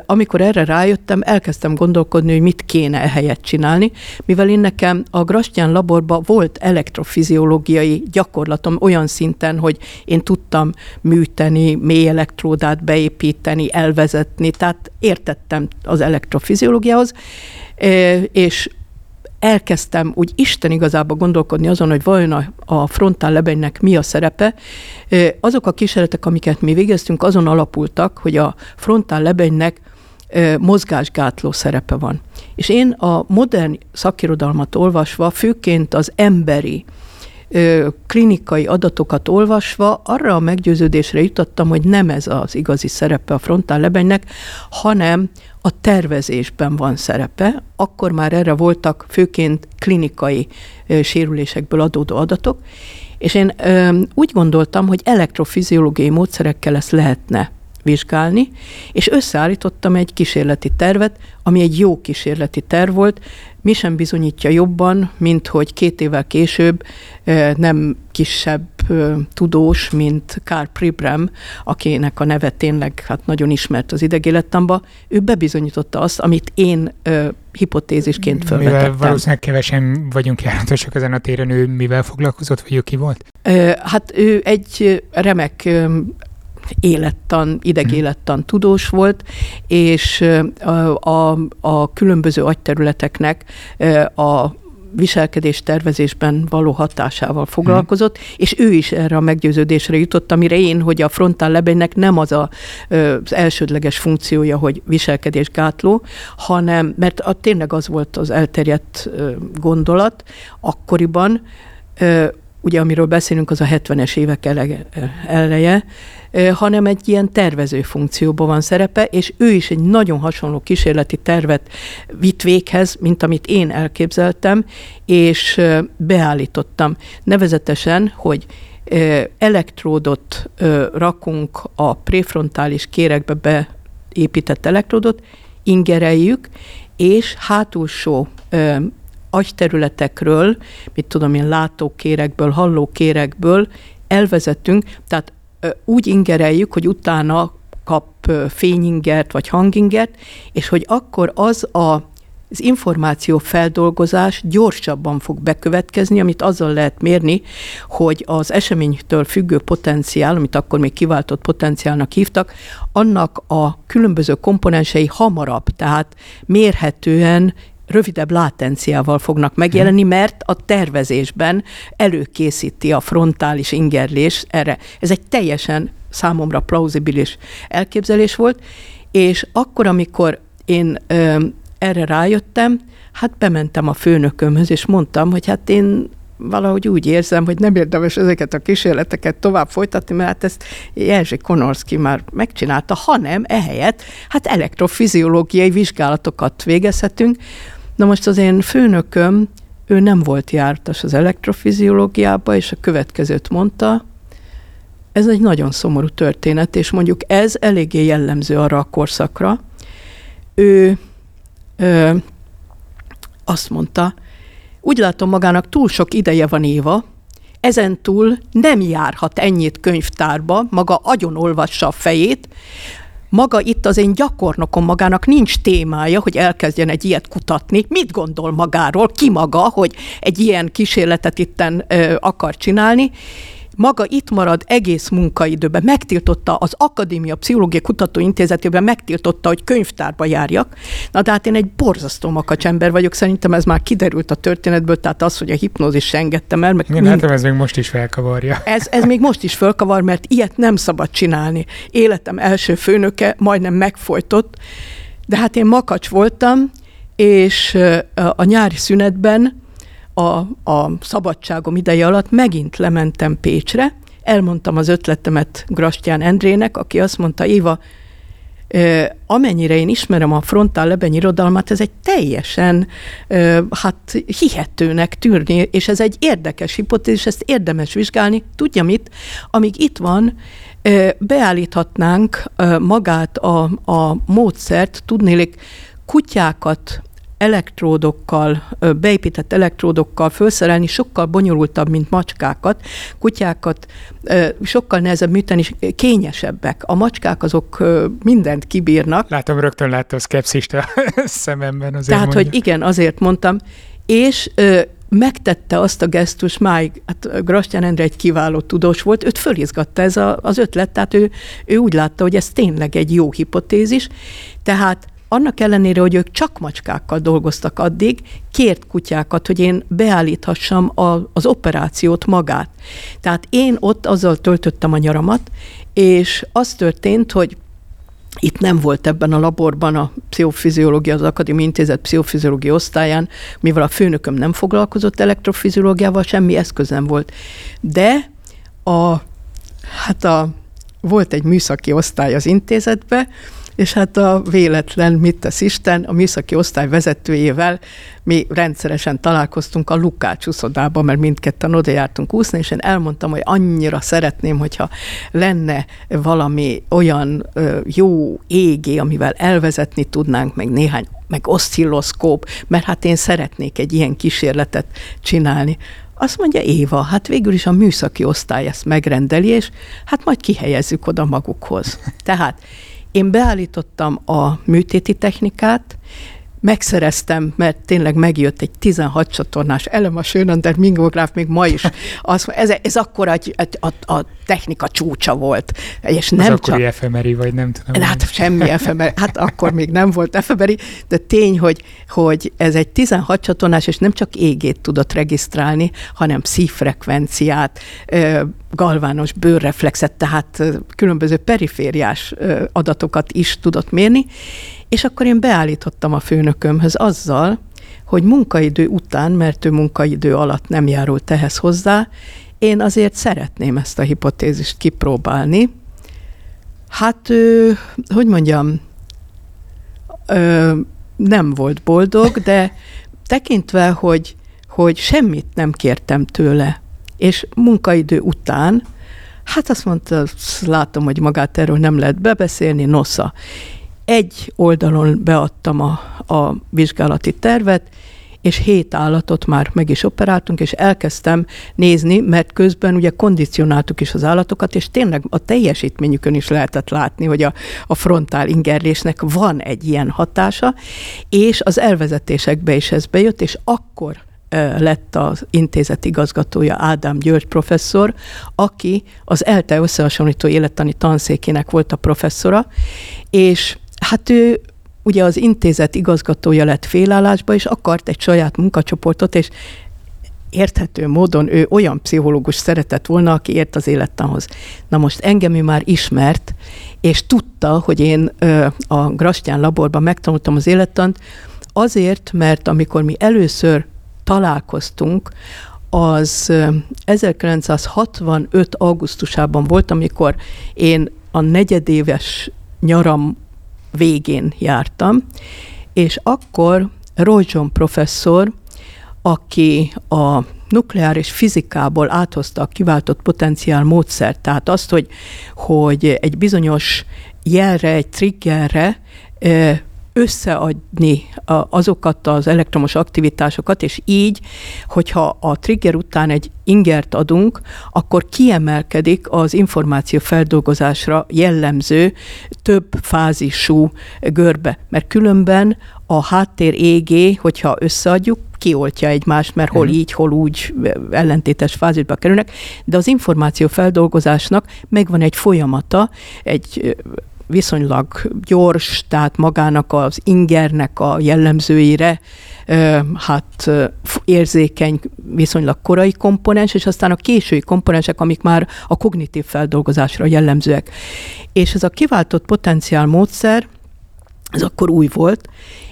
amikor erre rájöttem, elkezdtem gondolkodni, hogy mit kéne ehelyett csinálni, mivel én nekem a Grastyán laborban volt elektrofiziológiai gyakorlatom olyan szinten, hogy én tudtam műteni, mély elektródát beépíteni, elvezetni, tehát értettem az elektrofiziológiához, és elkezdtem úgy Isten igazából gondolkodni azon, hogy vajon a, a frontál lebenynek mi a szerepe. Azok a kísérletek, amiket mi végeztünk, azon alapultak, hogy a frontál lebenynek mozgásgátló szerepe van. És én a modern szakirodalmat olvasva, főként az emberi klinikai adatokat olvasva arra a meggyőződésre jutottam, hogy nem ez az igazi szerepe a frontál lebenynek, hanem a tervezésben van szerepe, akkor már erre voltak főként klinikai sérülésekből adódó adatok, és én úgy gondoltam, hogy elektrofiziológiai módszerekkel ezt lehetne vizsgálni, és összeállítottam egy kísérleti tervet, ami egy jó kísérleti terv volt, mi sem bizonyítja jobban, mint hogy két évvel később nem kisebb tudós, mint Karl Pribram, akinek a neve tényleg hát nagyon ismert az idegélettamba, ő bebizonyította azt, amit én hipotézisként felvetettem. Mivel valószínűleg kevesen vagyunk járatosak ezen a téren, ő mivel foglalkozott, vagy ő ki volt? Hát ő egy remek élettan, idegélettan tudós volt, és a, a, a különböző agyterületeknek a viselkedés tervezésben való hatásával foglalkozott, hmm. és ő is erre a meggyőződésre jutott, amire én, hogy a frontál lebenynek nem az a, az elsődleges funkciója, hogy viselkedés gátló, hanem, mert a, tényleg az volt az elterjedt gondolat akkoriban, ugye amiről beszélünk, az a 70-es évek eleje, hanem egy ilyen tervező funkcióban van szerepe, és ő is egy nagyon hasonló kísérleti tervet vitt véghez, mint amit én elképzeltem, és beállítottam. Nevezetesen, hogy elektródot rakunk a prefrontális kérekbe beépített elektródot, ingereljük, és hátulsó agyterületekről, mit tudom én, látókérekből, hallókérekből elvezetünk, tehát úgy ingereljük, hogy utána kap fényingert vagy hangingert, és hogy akkor az a az információ feldolgozás gyorsabban fog bekövetkezni, amit azzal lehet mérni, hogy az eseménytől függő potenciál, amit akkor még kiváltott potenciálnak hívtak, annak a különböző komponensei hamarabb, tehát mérhetően rövidebb látenciával fognak megjelenni, mert a tervezésben előkészíti a frontális ingerlés erre. Ez egy teljesen számomra plauzibilis elképzelés volt, és akkor, amikor én ö, erre rájöttem, hát bementem a főnökömhöz, és mondtam, hogy hát én valahogy úgy érzem, hogy nem érdemes ezeket a kísérleteket tovább folytatni, mert hát ezt Jerzy Konorski már megcsinálta, hanem ehelyett hát elektrofiziológiai vizsgálatokat végezhetünk. Na most az én főnököm, ő nem volt jártas az elektrofiziológiába, és a következőt mondta, ez egy nagyon szomorú történet, és mondjuk ez eléggé jellemző arra a korszakra. Ő ö, azt mondta, úgy látom magának túl sok ideje van Éva, ezen túl nem járhat ennyit könyvtárba, maga agyon olvassa a fejét, maga itt az én gyakornokom magának nincs témája, hogy elkezdjen egy ilyet kutatni. Mit gondol magáról, ki maga, hogy egy ilyen kísérletet itten ö, akar csinálni, maga itt marad egész munkaidőben, megtiltotta az Akadémia Pszichológiai Kutatóintézetében, megtiltotta, hogy könyvtárba járjak. Na de hát én egy borzasztó makacs ember vagyok, szerintem ez már kiderült a történetből, tehát az, hogy a hipnózis engedtem el. Meg Igen, mind... hát ez még most is felkavarja. Ez, ez még most is felkavar, mert ilyet nem szabad csinálni. Életem első főnöke majdnem megfojtott, de hát én makacs voltam, és a nyári szünetben a, a szabadságom ideje alatt megint lementem Pécsre, elmondtam az ötletemet Grastyán Endrének, aki azt mondta, Éva, amennyire én ismerem a frontál lebeny irodalmat, ez egy teljesen hát hihetőnek tűrni, és ez egy érdekes hipotézis, ezt érdemes vizsgálni. Tudja mit? Amíg itt van, beállíthatnánk magát a, a módszert, tudnélik kutyákat elektródokkal, beépített elektródokkal felszerelni sokkal bonyolultabb, mint macskákat. Kutyákat sokkal nehezebb műteni, kényesebbek. A macskák azok mindent kibírnak. Látom, rögtön látta a szkepszist a szememben. Azért Tehát, mondja. hogy igen, azért mondtam. És megtette azt a gesztus, máig, hát Grastyán Endre egy kiváló tudós volt, őt fölizgatta ez a, az ötlet, tehát ő, ő úgy látta, hogy ez tényleg egy jó hipotézis, tehát annak ellenére, hogy ők csak macskákkal dolgoztak addig, kért kutyákat, hogy én beállíthassam a, az operációt magát. Tehát én ott azzal töltöttem a nyaramat, és az történt, hogy itt nem volt ebben a laborban a pszichofiziológia, az Akadémiai Intézet pszichofiziológia osztályán, mivel a főnököm nem foglalkozott elektrofiziológiával, semmi eszköz nem volt. De a, hát a, volt egy műszaki osztály az intézetbe, és hát a véletlen, mit tesz Isten, a műszaki osztály vezetőjével mi rendszeresen találkoztunk a Lukács úszodában, mert mindketten oda jártunk úszni, és én elmondtam, hogy annyira szeretném, hogyha lenne valami olyan jó égé, amivel elvezetni tudnánk, meg néhány, meg oszcilloszkóp, mert hát én szeretnék egy ilyen kísérletet csinálni. Azt mondja Éva, hát végül is a műszaki osztály ezt megrendeli, és hát majd kihelyezzük oda magukhoz. Tehát én beállítottam a műtéti technikát, megszereztem, mert tényleg megjött egy 16 csatornás elem a Schönander mingográf még ma is. Az, ez, ez akkor a, a, a technika csúcsa volt. És nem az csak, efemeri, vagy nem tudom. Hát semmi efemeri, hát akkor még nem volt efemeri, de tény, hogy, hogy ez egy 16 csatornás, és nem csak égét tudott regisztrálni, hanem szívfrekvenciát, galvános bőrreflexet, tehát különböző perifériás adatokat is tudott mérni, és akkor én beállítottam a főnökömhöz azzal, hogy munkaidő után, mert ő munkaidő alatt nem járult ehhez hozzá, én azért szeretném ezt a hipotézist kipróbálni. Hát, hogy mondjam, nem volt boldog, de tekintve, hogy, hogy semmit nem kértem tőle, és munkaidő után, hát azt mondta, látom, hogy magát erről nem lehet bebeszélni, nosza egy oldalon beadtam a, a vizsgálati tervet, és hét állatot már meg is operáltunk, és elkezdtem nézni, mert közben ugye kondicionáltuk is az állatokat, és tényleg a teljesítményükön is lehetett látni, hogy a, a frontál ingerlésnek van egy ilyen hatása, és az elvezetésekbe is ez bejött, és akkor lett az intézet igazgatója Ádám György professzor, aki az ELTE összehasonlító élettani tanszékének volt a professzora, és Hát ő ugye az intézet igazgatója lett félállásba, és akart egy saját munkacsoportot, és érthető módon ő olyan pszichológus szeretett volna, aki ért az élettanhoz. Na most engem ő már ismert, és tudta, hogy én a Grastyán laborban megtanultam az élettant, azért, mert amikor mi először találkoztunk, az 1965. augusztusában volt, amikor én a negyedéves nyaram végén jártam, és akkor John professzor, aki a nukleáris fizikából áthozta a kiváltott potenciál módszert, tehát azt, hogy, hogy egy bizonyos jelre, egy triggerre összeadni azokat az elektromos aktivitásokat, és így, hogyha a trigger után egy ingert adunk, akkor kiemelkedik az információ feldolgozásra jellemző több fázisú görbe, mert különben a háttér égé, hogyha összeadjuk, kioltja egymást, mert hol mhm. így, hol úgy ellentétes fázisba kerülnek, de az információ feldolgozásnak megvan egy folyamata, egy viszonylag gyors, tehát magának az ingernek a jellemzőire hát érzékeny, viszonylag korai komponens, és aztán a késői komponensek, amik már a kognitív feldolgozásra jellemzőek. És ez a kiváltott potenciál módszer, ez akkor új volt,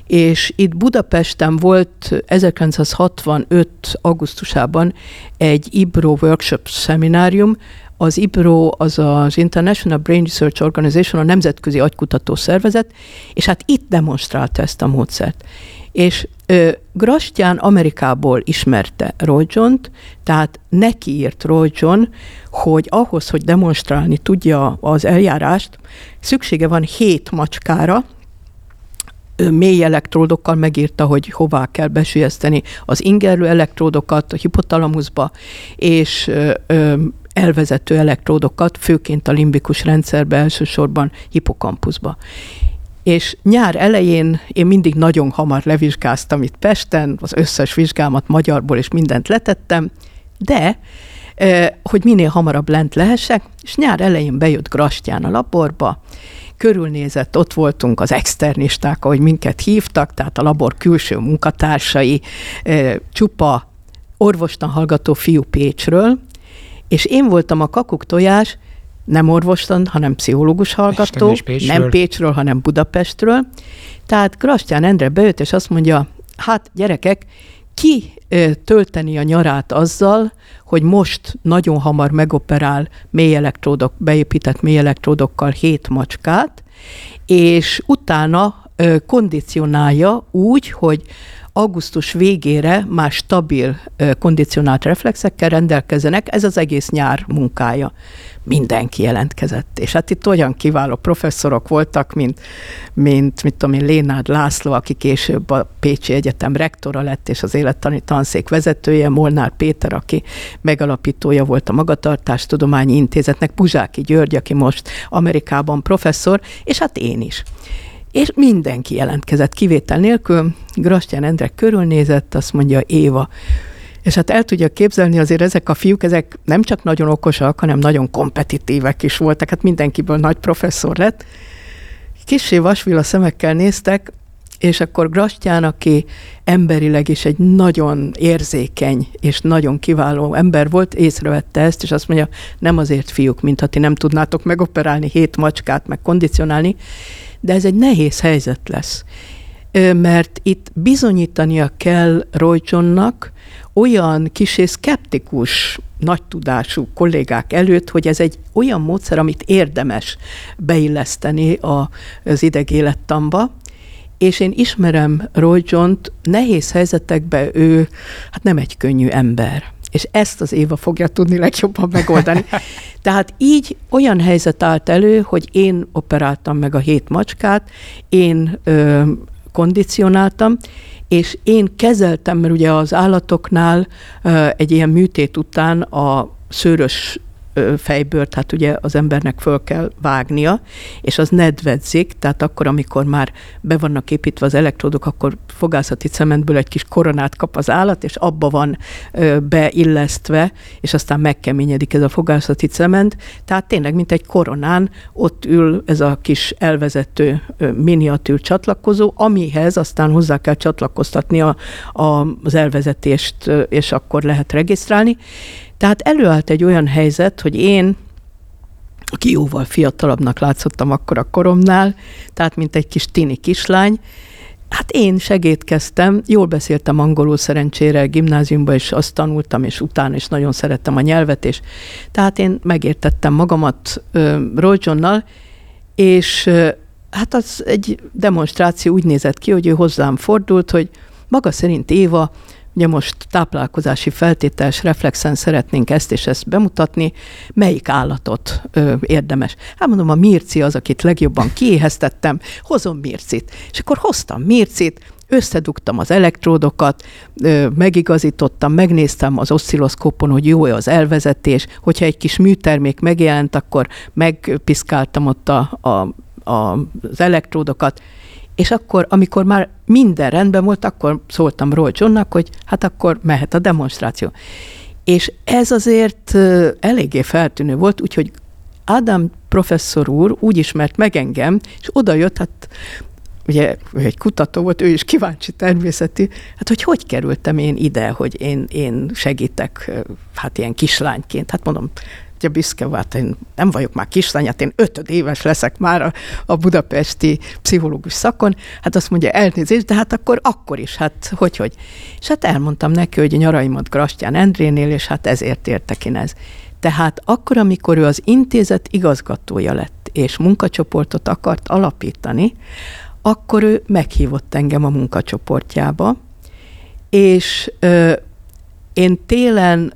és itt Budapesten volt 1965. augusztusában egy IBRO workshop szeminárium, az IBRO az az International Brain Research Organization, a Nemzetközi Agykutató Szervezet, és hát itt demonstrálta ezt a módszert. És ö, Grastyán Amerikából ismerte Roy John-t, tehát neki írt Roy John, hogy ahhoz, hogy demonstrálni tudja az eljárást, szüksége van hét macskára, mély elektródokkal megírta, hogy hová kell besülyezteni az ingerlő elektródokat a hipotalamuszba, és ö, elvezető elektródokat, főként a limbikus rendszerbe, elsősorban hipokampuszba. És nyár elején én mindig nagyon hamar levizsgáztam itt Pesten, az összes vizsgámat magyarból és mindent letettem, de hogy minél hamarabb lent lehessek, és nyár elején bejött Grastyán a laborba, körülnézett, ott voltunk az externisták, ahogy minket hívtak, tehát a labor külső munkatársai, csupa orvostan hallgató fiú Pécsről, és én voltam a kakuk tojás, nem orvostan, hanem pszichológus hallgató, Pécsről. nem Pécsről, hanem Budapestről. Tehát Krastyán Endre bejött, és azt mondja, hát gyerekek, ki tölteni a nyarát azzal, hogy most nagyon hamar megoperál mély elektródok, beépített mély elektródokkal hét macskát, és utána kondicionálja úgy, hogy augusztus végére már stabil kondicionált reflexekkel rendelkezenek, ez az egész nyár munkája. Mindenki jelentkezett. És hát itt olyan kiváló professzorok voltak, mint, mint mit tudom én, Lénád László, aki később a Pécsi Egyetem rektora lett, és az élettani tanszék vezetője, Molnár Péter, aki megalapítója volt a Magatartástudományi Intézetnek, Buzsáki György, aki most Amerikában professzor, és hát én is. És mindenki jelentkezett kivétel nélkül. Grastyán Endre körülnézett, azt mondja Éva, és hát el tudja képzelni, azért ezek a fiúk, ezek nem csak nagyon okosak, hanem nagyon kompetitívek is voltak, hát mindenkiből nagy professzor lett. Kissé vasvilla szemekkel néztek, és akkor Grastyán, aki emberileg is egy nagyon érzékeny és nagyon kiváló ember volt, észrevette ezt, és azt mondja, nem azért fiúk, mint ha ti nem tudnátok megoperálni hét macskát, meg kondicionálni, de ez egy nehéz helyzet lesz. Mert itt bizonyítania kell Royjonnak olyan kisé szkeptikus, nagy tudású kollégák előtt, hogy ez egy olyan módszer, amit érdemes beilleszteni a, az idegélettamba, és én ismerem Roy John-t, nehéz helyzetekben ő hát nem egy könnyű ember. És ezt az Éva fogja tudni legjobban megoldani. Tehát így olyan helyzet állt elő, hogy én operáltam meg a hét macskát, én ö, kondicionáltam, és én kezeltem, mert ugye az állatoknál ö, egy ilyen műtét után a szőrös fejbőrt, tehát ugye az embernek föl kell vágnia, és az nedvedzik, tehát akkor, amikor már be vannak építve az elektródok, akkor fogászati cementből egy kis koronát kap az állat, és abba van beillesztve, és aztán megkeményedik ez a fogászati cement. Tehát tényleg, mint egy koronán, ott ül ez a kis elvezető miniatűr csatlakozó, amihez aztán hozzá kell csatlakoztatni a, a, az elvezetést, és akkor lehet regisztrálni. Tehát előállt egy olyan helyzet, hogy én, aki jóval fiatalabbnak látszottam akkor a koromnál, tehát mint egy kis tini kislány, Hát én segítkeztem, jól beszéltem angolul szerencsére, gimnáziumban is azt tanultam, és utána is nagyon szerettem a nyelvet, és tehát én megértettem magamat Johnnal, és hát az egy demonstráció úgy nézett ki, hogy ő hozzám fordult, hogy maga szerint Éva, ugye most táplálkozási feltételes reflexen szeretnénk ezt és ezt bemutatni, melyik állatot ö, érdemes. Hát mondom, a Mirci az, akit legjobban kiéheztettem, hozom Mircit. És akkor hoztam Mircit, összedugtam az elektródokat, megigazítottam, megnéztem az oszcilloszkópon, hogy jó az elvezetés, hogyha egy kis műtermék megjelent, akkor megpiszkáltam ott a, a a, az elektródokat, és akkor, amikor már minden rendben volt, akkor szóltam Roy Johnnak, hogy hát akkor mehet a demonstráció. És ez azért eléggé feltűnő volt, úgyhogy Ádám professzor úr úgy ismert meg engem, és oda jött, hát ugye egy kutató volt, ő is kíváncsi természeti, hát hogy hogy kerültem én ide, hogy én, én segítek, hát ilyen kislányként. Hát mondom, ugye büszke volt, én nem vagyok már kislány, hát én ötöd éves leszek már a, a budapesti pszichológus szakon, hát azt mondja, elnézést, de hát akkor, akkor is, hát hogy, hogy. És hát elmondtam neki, hogy nyaraimat Grastyán Endrénél, és hát ezért értek én ez. Tehát akkor, amikor ő az intézet igazgatója lett, és munkacsoportot akart alapítani, akkor ő meghívott engem a munkacsoportjába, és ö, én télen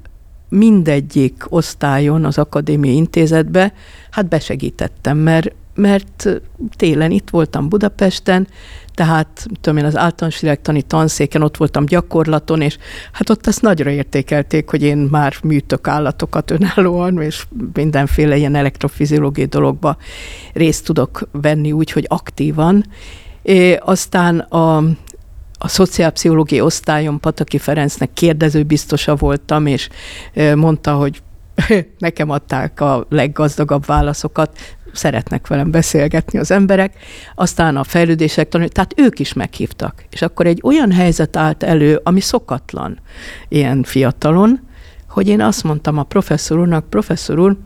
mindegyik osztályon az akadémiai intézetbe, hát besegítettem, mert, mert télen itt voltam Budapesten, tehát tudom én, az általános lélektani tanszéken ott voltam gyakorlaton, és hát ott azt nagyra értékelték, hogy én már műtök állatokat önállóan, és mindenféle ilyen elektrofiziológiai dologba részt tudok venni úgy, hogy aktívan. É, aztán a a szociálpszichológiai osztályon Pataki Ferencnek kérdező biztosa voltam, és mondta, hogy nekem adták a leggazdagabb válaszokat, szeretnek velem beszélgetni az emberek, aztán a fejlődések tanul, tehát ők is meghívtak. És akkor egy olyan helyzet állt elő, ami szokatlan ilyen fiatalon, hogy én azt mondtam a professzor úrnak, professzor úr,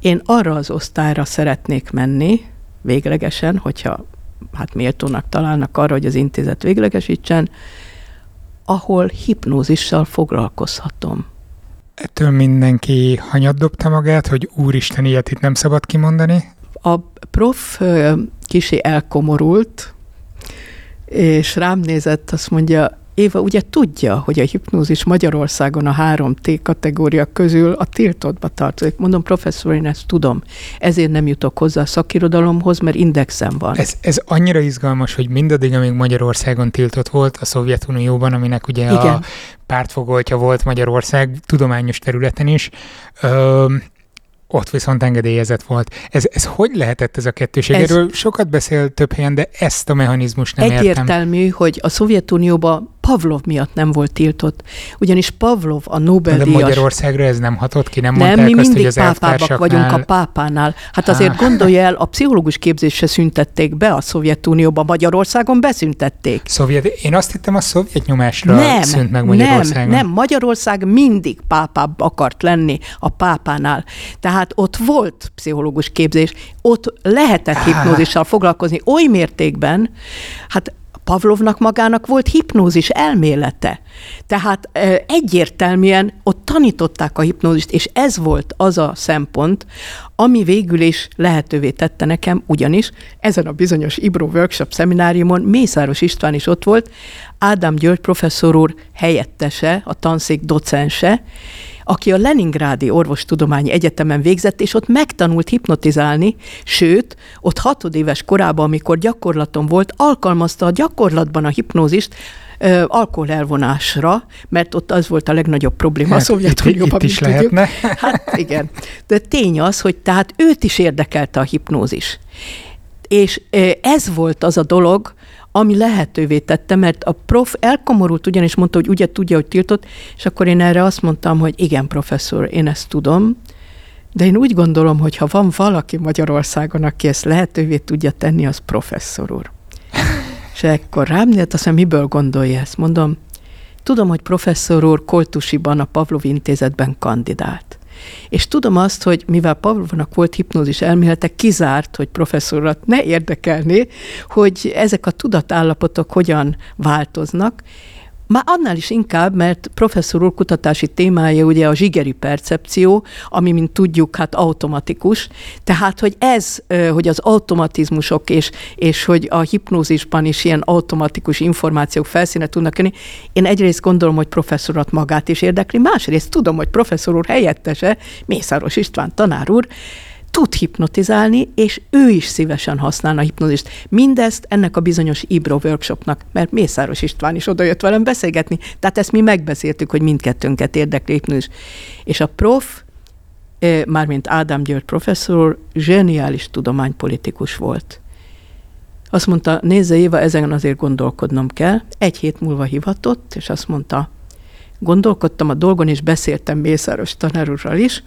én arra az osztályra szeretnék menni, véglegesen, hogyha hát méltónak találnak arra, hogy az intézet véglegesítsen, ahol hipnózissal foglalkozhatom. Ettől mindenki hanyat dobta magát, hogy úristen, ilyet itt nem szabad kimondani? A prof kisi elkomorult, és rám nézett, azt mondja, Éva ugye tudja, hogy a hipnózis Magyarországon a három T kategória közül a tiltottba tartozik. Mondom, professzor, én ezt tudom. Ezért nem jutok hozzá a szakirodalomhoz, mert indexem van. Ez, ez annyira izgalmas, hogy mindaddig, amíg Magyarországon tiltott volt a Szovjetunióban, aminek ugye Igen. a pártfogoltja volt Magyarország tudományos területen is, ö, ott viszont engedélyezett volt. Ez, ez hogy lehetett ez a kettőség? Ez Erről sokat beszél több helyen, de ezt a mechanizmust nem egyértelmű, értem. Egyértelmű, hogy a Szovjetunióban Pavlov miatt nem volt tiltott. Ugyanis Pavlov a Nobel-díjas... De Magyarországra ez nem hatott ki? Nem, nem mondták mi azt, mindig hogy az pápábbak vagyunk a pápánál. Hát Há. azért gondolja el, a pszichológus képzésre szüntették be a Szovjetunióban, Magyarországon beszüntették. Szovjet, én azt hittem a szovjet nyomásra nem, szűnt meg Magyarországon. Nem, nem, Magyarország mindig pápább akart lenni a pápánál. Tehát ott volt pszichológus képzés, ott lehetett hipnózissal foglalkozni oly mértékben, hát Pavlovnak magának volt hipnózis elmélete. Tehát egyértelműen ott tanították a hipnózist, és ez volt az a szempont, ami végül is lehetővé tette nekem, ugyanis ezen a bizonyos Ibro Workshop szemináriumon Mészáros István is ott volt, Ádám György professzor úr helyettese, a tanszék docense, aki a Leningrádi Orvostudományi Egyetemen végzett, és ott megtanult hipnotizálni, sőt, ott hatodéves korában, amikor gyakorlaton volt, alkalmazta a gyakorlatban a hipnózist, alkoholelvonásra, mert ott az volt a legnagyobb probléma hát, a Szovjetunióban. Itt, itt is lehetne. Hát igen. De tény az, hogy tehát őt is érdekelte a hipnózis. És ez volt az a dolog, ami lehetővé tette, mert a prof elkomorult ugyanis mondta, hogy ugye tudja, hogy tiltott, és akkor én erre azt mondtam, hogy igen, professzor, én ezt tudom, de én úgy gondolom, hogy ha van valaki Magyarországon, aki ezt lehetővé tudja tenni, az professzor úr. és akkor rám nézett, azt mondja, miből gondolja ezt? Mondom, tudom, hogy professzor úr Koltusiban a Pavlov intézetben kandidált. És tudom azt, hogy mivel Pavlovnak volt hipnózis elmélete, kizárt, hogy professzorat ne érdekelné, hogy ezek a tudatállapotok hogyan változnak, már annál is inkább, mert professzor úr kutatási témája ugye a zsigeri percepció, ami, mint tudjuk, hát automatikus. Tehát, hogy ez, hogy az automatizmusok és, és hogy a hipnózisban is ilyen automatikus információk felszíne tudnak jönni, én egyrészt gondolom, hogy professzorat magát is érdekli, másrészt tudom, hogy professzor úr helyettese, Mészáros István tanár úr, tud hipnotizálni, és ő is szívesen használna a hipnózist. Mindezt ennek a bizonyos Ibro workshopnak, mert Mészáros István is odajött velem beszélgetni, tehát ezt mi megbeszéltük, hogy mindkettőnket érdekli hipnózis. És a prof, mármint Ádám György professzor, zseniális tudománypolitikus volt. Azt mondta, nézze Éva, ezen azért gondolkodnom kell. Egy hét múlva hivatott, és azt mondta, gondolkodtam a dolgon, és beszéltem Mészáros tanárúrral is,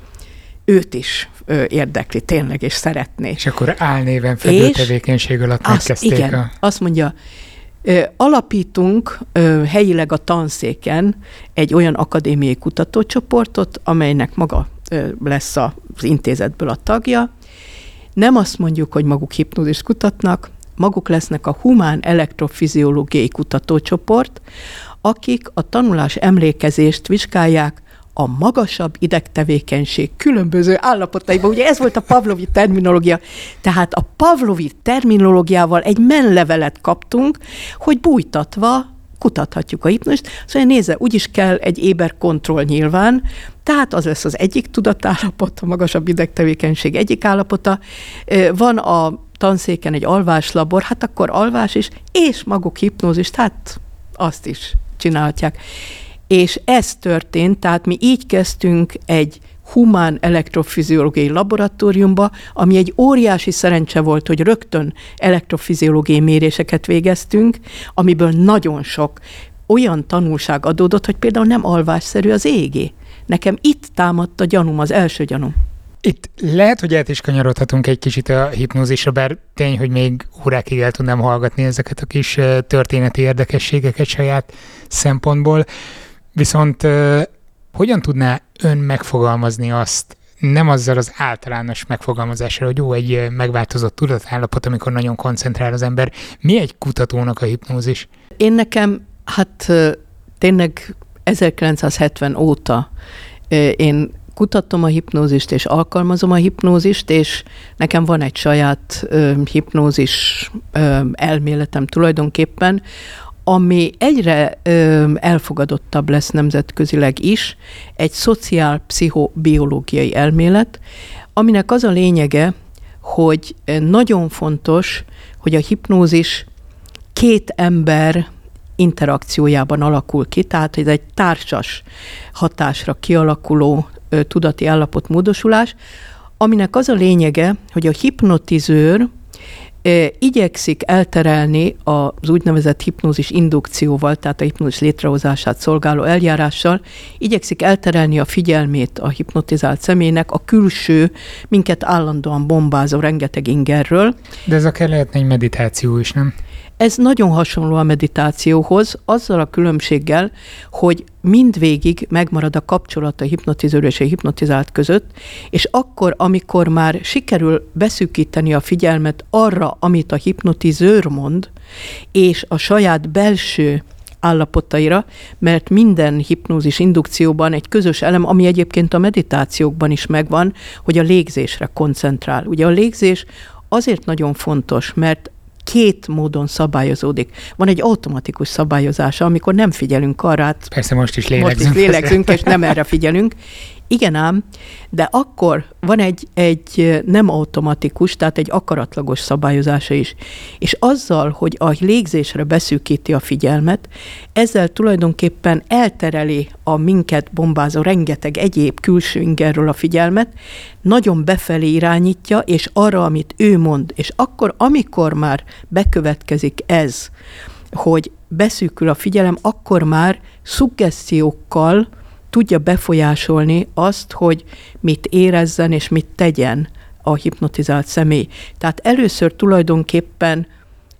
őt is ö, érdekli tényleg, és szeretné. És akkor álnéven fedő tevékenység alatt azt, megkezdték igen, a... azt mondja, alapítunk helyileg a tanszéken egy olyan akadémiai kutatócsoportot, amelynek maga lesz az intézetből a tagja. Nem azt mondjuk, hogy maguk hipnózist kutatnak, maguk lesznek a humán elektrofiziológiai kutatócsoport, akik a tanulás emlékezést vizsgálják a magasabb idegtevékenység különböző állapotaiban. Ugye ez volt a Pavlovi terminológia. Tehát a Pavlovi terminológiával egy menlevelet kaptunk, hogy bújtatva kutathatjuk a hipnóst. Szóval nézze, úgyis kell egy éber kontroll nyilván, tehát az lesz az egyik tudatállapot, a magasabb idegtevékenység egyik állapota. Van a tanszéken egy alváslabor, hát akkor alvás is, és maguk hipnózis, hát azt is csinálhatják. És ez történt, tehát mi így kezdtünk egy humán elektrofiziológiai laboratóriumba, ami egy óriási szerencse volt, hogy rögtön elektrofiziológiai méréseket végeztünk, amiből nagyon sok olyan tanulság adódott, hogy például nem alvásszerű az égé. Nekem itt támadt a gyanúm, az első gyanúm. Itt lehet, hogy át is kanyarodhatunk egy kicsit a hipnózisra, bár tény, hogy még órákig el tudnám hallgatni ezeket a kis történeti érdekességeket saját szempontból. Viszont hogyan tudná ön megfogalmazni azt, nem azzal az általános megfogalmazással, hogy jó, egy megváltozott tudatállapot, amikor nagyon koncentrál az ember. Mi egy kutatónak a hipnózis? Én nekem, hát tényleg 1970 óta én kutatom a hipnózist, és alkalmazom a hipnózist, és nekem van egy saját ö, hipnózis ö, elméletem tulajdonképpen, ami egyre ö, elfogadottabb lesz nemzetközileg is, egy szociál-pszichobiológiai elmélet, aminek az a lényege, hogy nagyon fontos, hogy a hipnózis két ember interakciójában alakul ki, tehát ez egy társas hatásra kialakuló ö, tudati állapot módosulás, aminek az a lényege, hogy a hipnotizőr igyekszik elterelni az úgynevezett hipnózis indukcióval, tehát a hipnózis létrehozását szolgáló eljárással, igyekszik elterelni a figyelmét a hipnotizált személynek a külső, minket állandóan bombázó rengeteg ingerről. De ez akár lehetne egy meditáció is, nem? Ez nagyon hasonló a meditációhoz, azzal a különbséggel, hogy mindvégig megmarad a kapcsolat a hipnotizőr és a hipnotizált között, és akkor, amikor már sikerül beszűkíteni a figyelmet arra, amit a hipnotizőr mond, és a saját belső állapotaira, mert minden hipnózis indukcióban egy közös elem, ami egyébként a meditációkban is megvan, hogy a légzésre koncentrál. Ugye a légzés azért nagyon fontos, mert két módon szabályozódik. Van egy automatikus szabályozása, amikor nem figyelünk arra, hát Persze most is lélegzünk. Most is lélegzünk, és nem erre figyelünk. Igen ám, de akkor van egy, egy nem automatikus, tehát egy akaratlagos szabályozása is. És azzal, hogy a légzésre beszűkíti a figyelmet, ezzel tulajdonképpen eltereli a minket bombázó rengeteg egyéb külső ingerről a figyelmet, nagyon befelé irányítja, és arra, amit ő mond. És akkor, amikor már bekövetkezik ez, hogy beszűkül a figyelem, akkor már szuggesztiókkal, tudja befolyásolni azt, hogy mit érezzen és mit tegyen a hipnotizált személy. Tehát először tulajdonképpen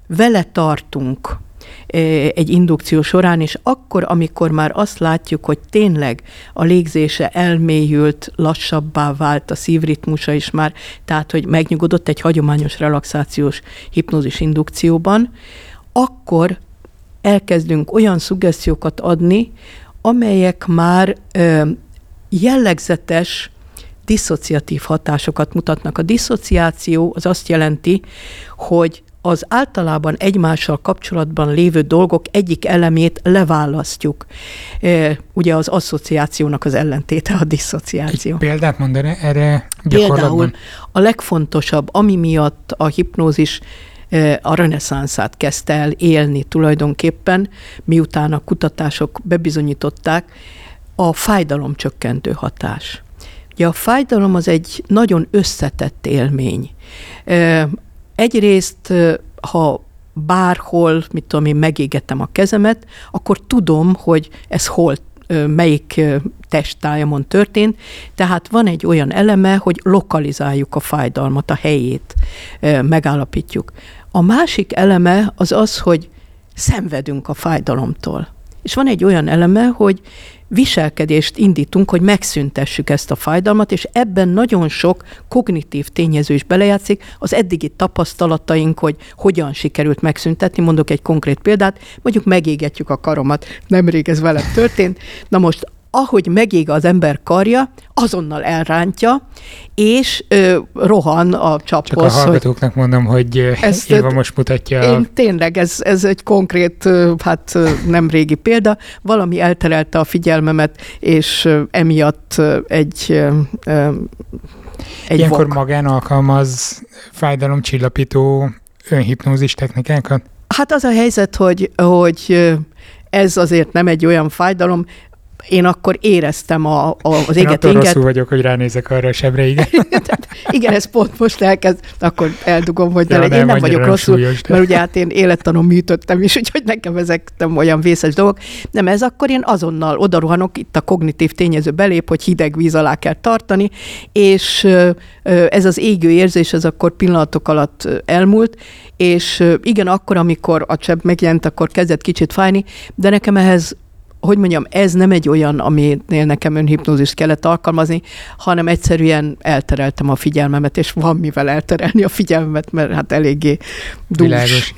vele tartunk egy indukció során, és akkor, amikor már azt látjuk, hogy tényleg a légzése elmélyült, lassabbá vált a szívritmusa is már, tehát, hogy megnyugodott egy hagyományos relaxációs hipnózis indukcióban, akkor elkezdünk olyan szuggesztiókat adni, amelyek már jellegzetes diszociatív hatásokat mutatnak. A diszociáció az azt jelenti, hogy az általában egymással kapcsolatban lévő dolgok egyik elemét leválasztjuk. Ugye az asszociációnak az ellentéte a diszociáció. Egy példát mondani erre Például a legfontosabb, ami miatt a hipnózis a reneszánszát kezdte el élni tulajdonképpen, miután a kutatások bebizonyították, a fájdalomcsökkentő hatás. Ugye a fájdalom az egy nagyon összetett élmény. Egyrészt, ha bárhol, mit tudom én, megégetem a kezemet, akkor tudom, hogy ez hol melyik testtájamon történt, tehát van egy olyan eleme, hogy lokalizáljuk a fájdalmat, a helyét megállapítjuk. A másik eleme az az, hogy szenvedünk a fájdalomtól. És van egy olyan eleme, hogy viselkedést indítunk, hogy megszüntessük ezt a fájdalmat, és ebben nagyon sok kognitív tényező is belejátszik, az eddigi tapasztalataink, hogy hogyan sikerült megszüntetni, mondok egy konkrét példát, mondjuk megégetjük a karomat, nemrég ez velem történt, na most ahogy megég az ember karja, azonnal elrántja, és ö, rohan a csaphoz. Csak a hallgatóknak hogy mondom, hogy ezt, Éva most mutatja. Én tényleg, ez, ez egy konkrét, hát nem régi példa, valami elterelte a figyelmemet, és emiatt egy egy Ilyenkor vok. magán alkalmaz fájdalomcsillapító önhipnózis technikákat? Hát az a helyzet, hogy, hogy ez azért nem egy olyan fájdalom, én akkor éreztem a, a, az éget Én rosszul vagyok, hogy ránézek arra a sebre, igen. igen, ez pont most elkezd, akkor eldugom, hogy ja, ne legyen. Én nem vagyok rosszul, súlyos, de... mert ugye hát én élettanom műtöttem is, úgyhogy nekem ezek nem olyan vészes dolgok. Nem, ez akkor én azonnal odaruhanok, itt a kognitív tényező belép, hogy hideg víz alá kell tartani, és ez az égő érzés, ez akkor pillanatok alatt elmúlt, és igen, akkor, amikor a csebb megjelent, akkor kezdett kicsit fájni, de nekem ehhez hogy mondjam, ez nem egy olyan, aminél nekem önhipnózist kellett alkalmazni, hanem egyszerűen eltereltem a figyelmemet, és van mivel elterelni a figyelmemet, mert hát eléggé dús. Világos.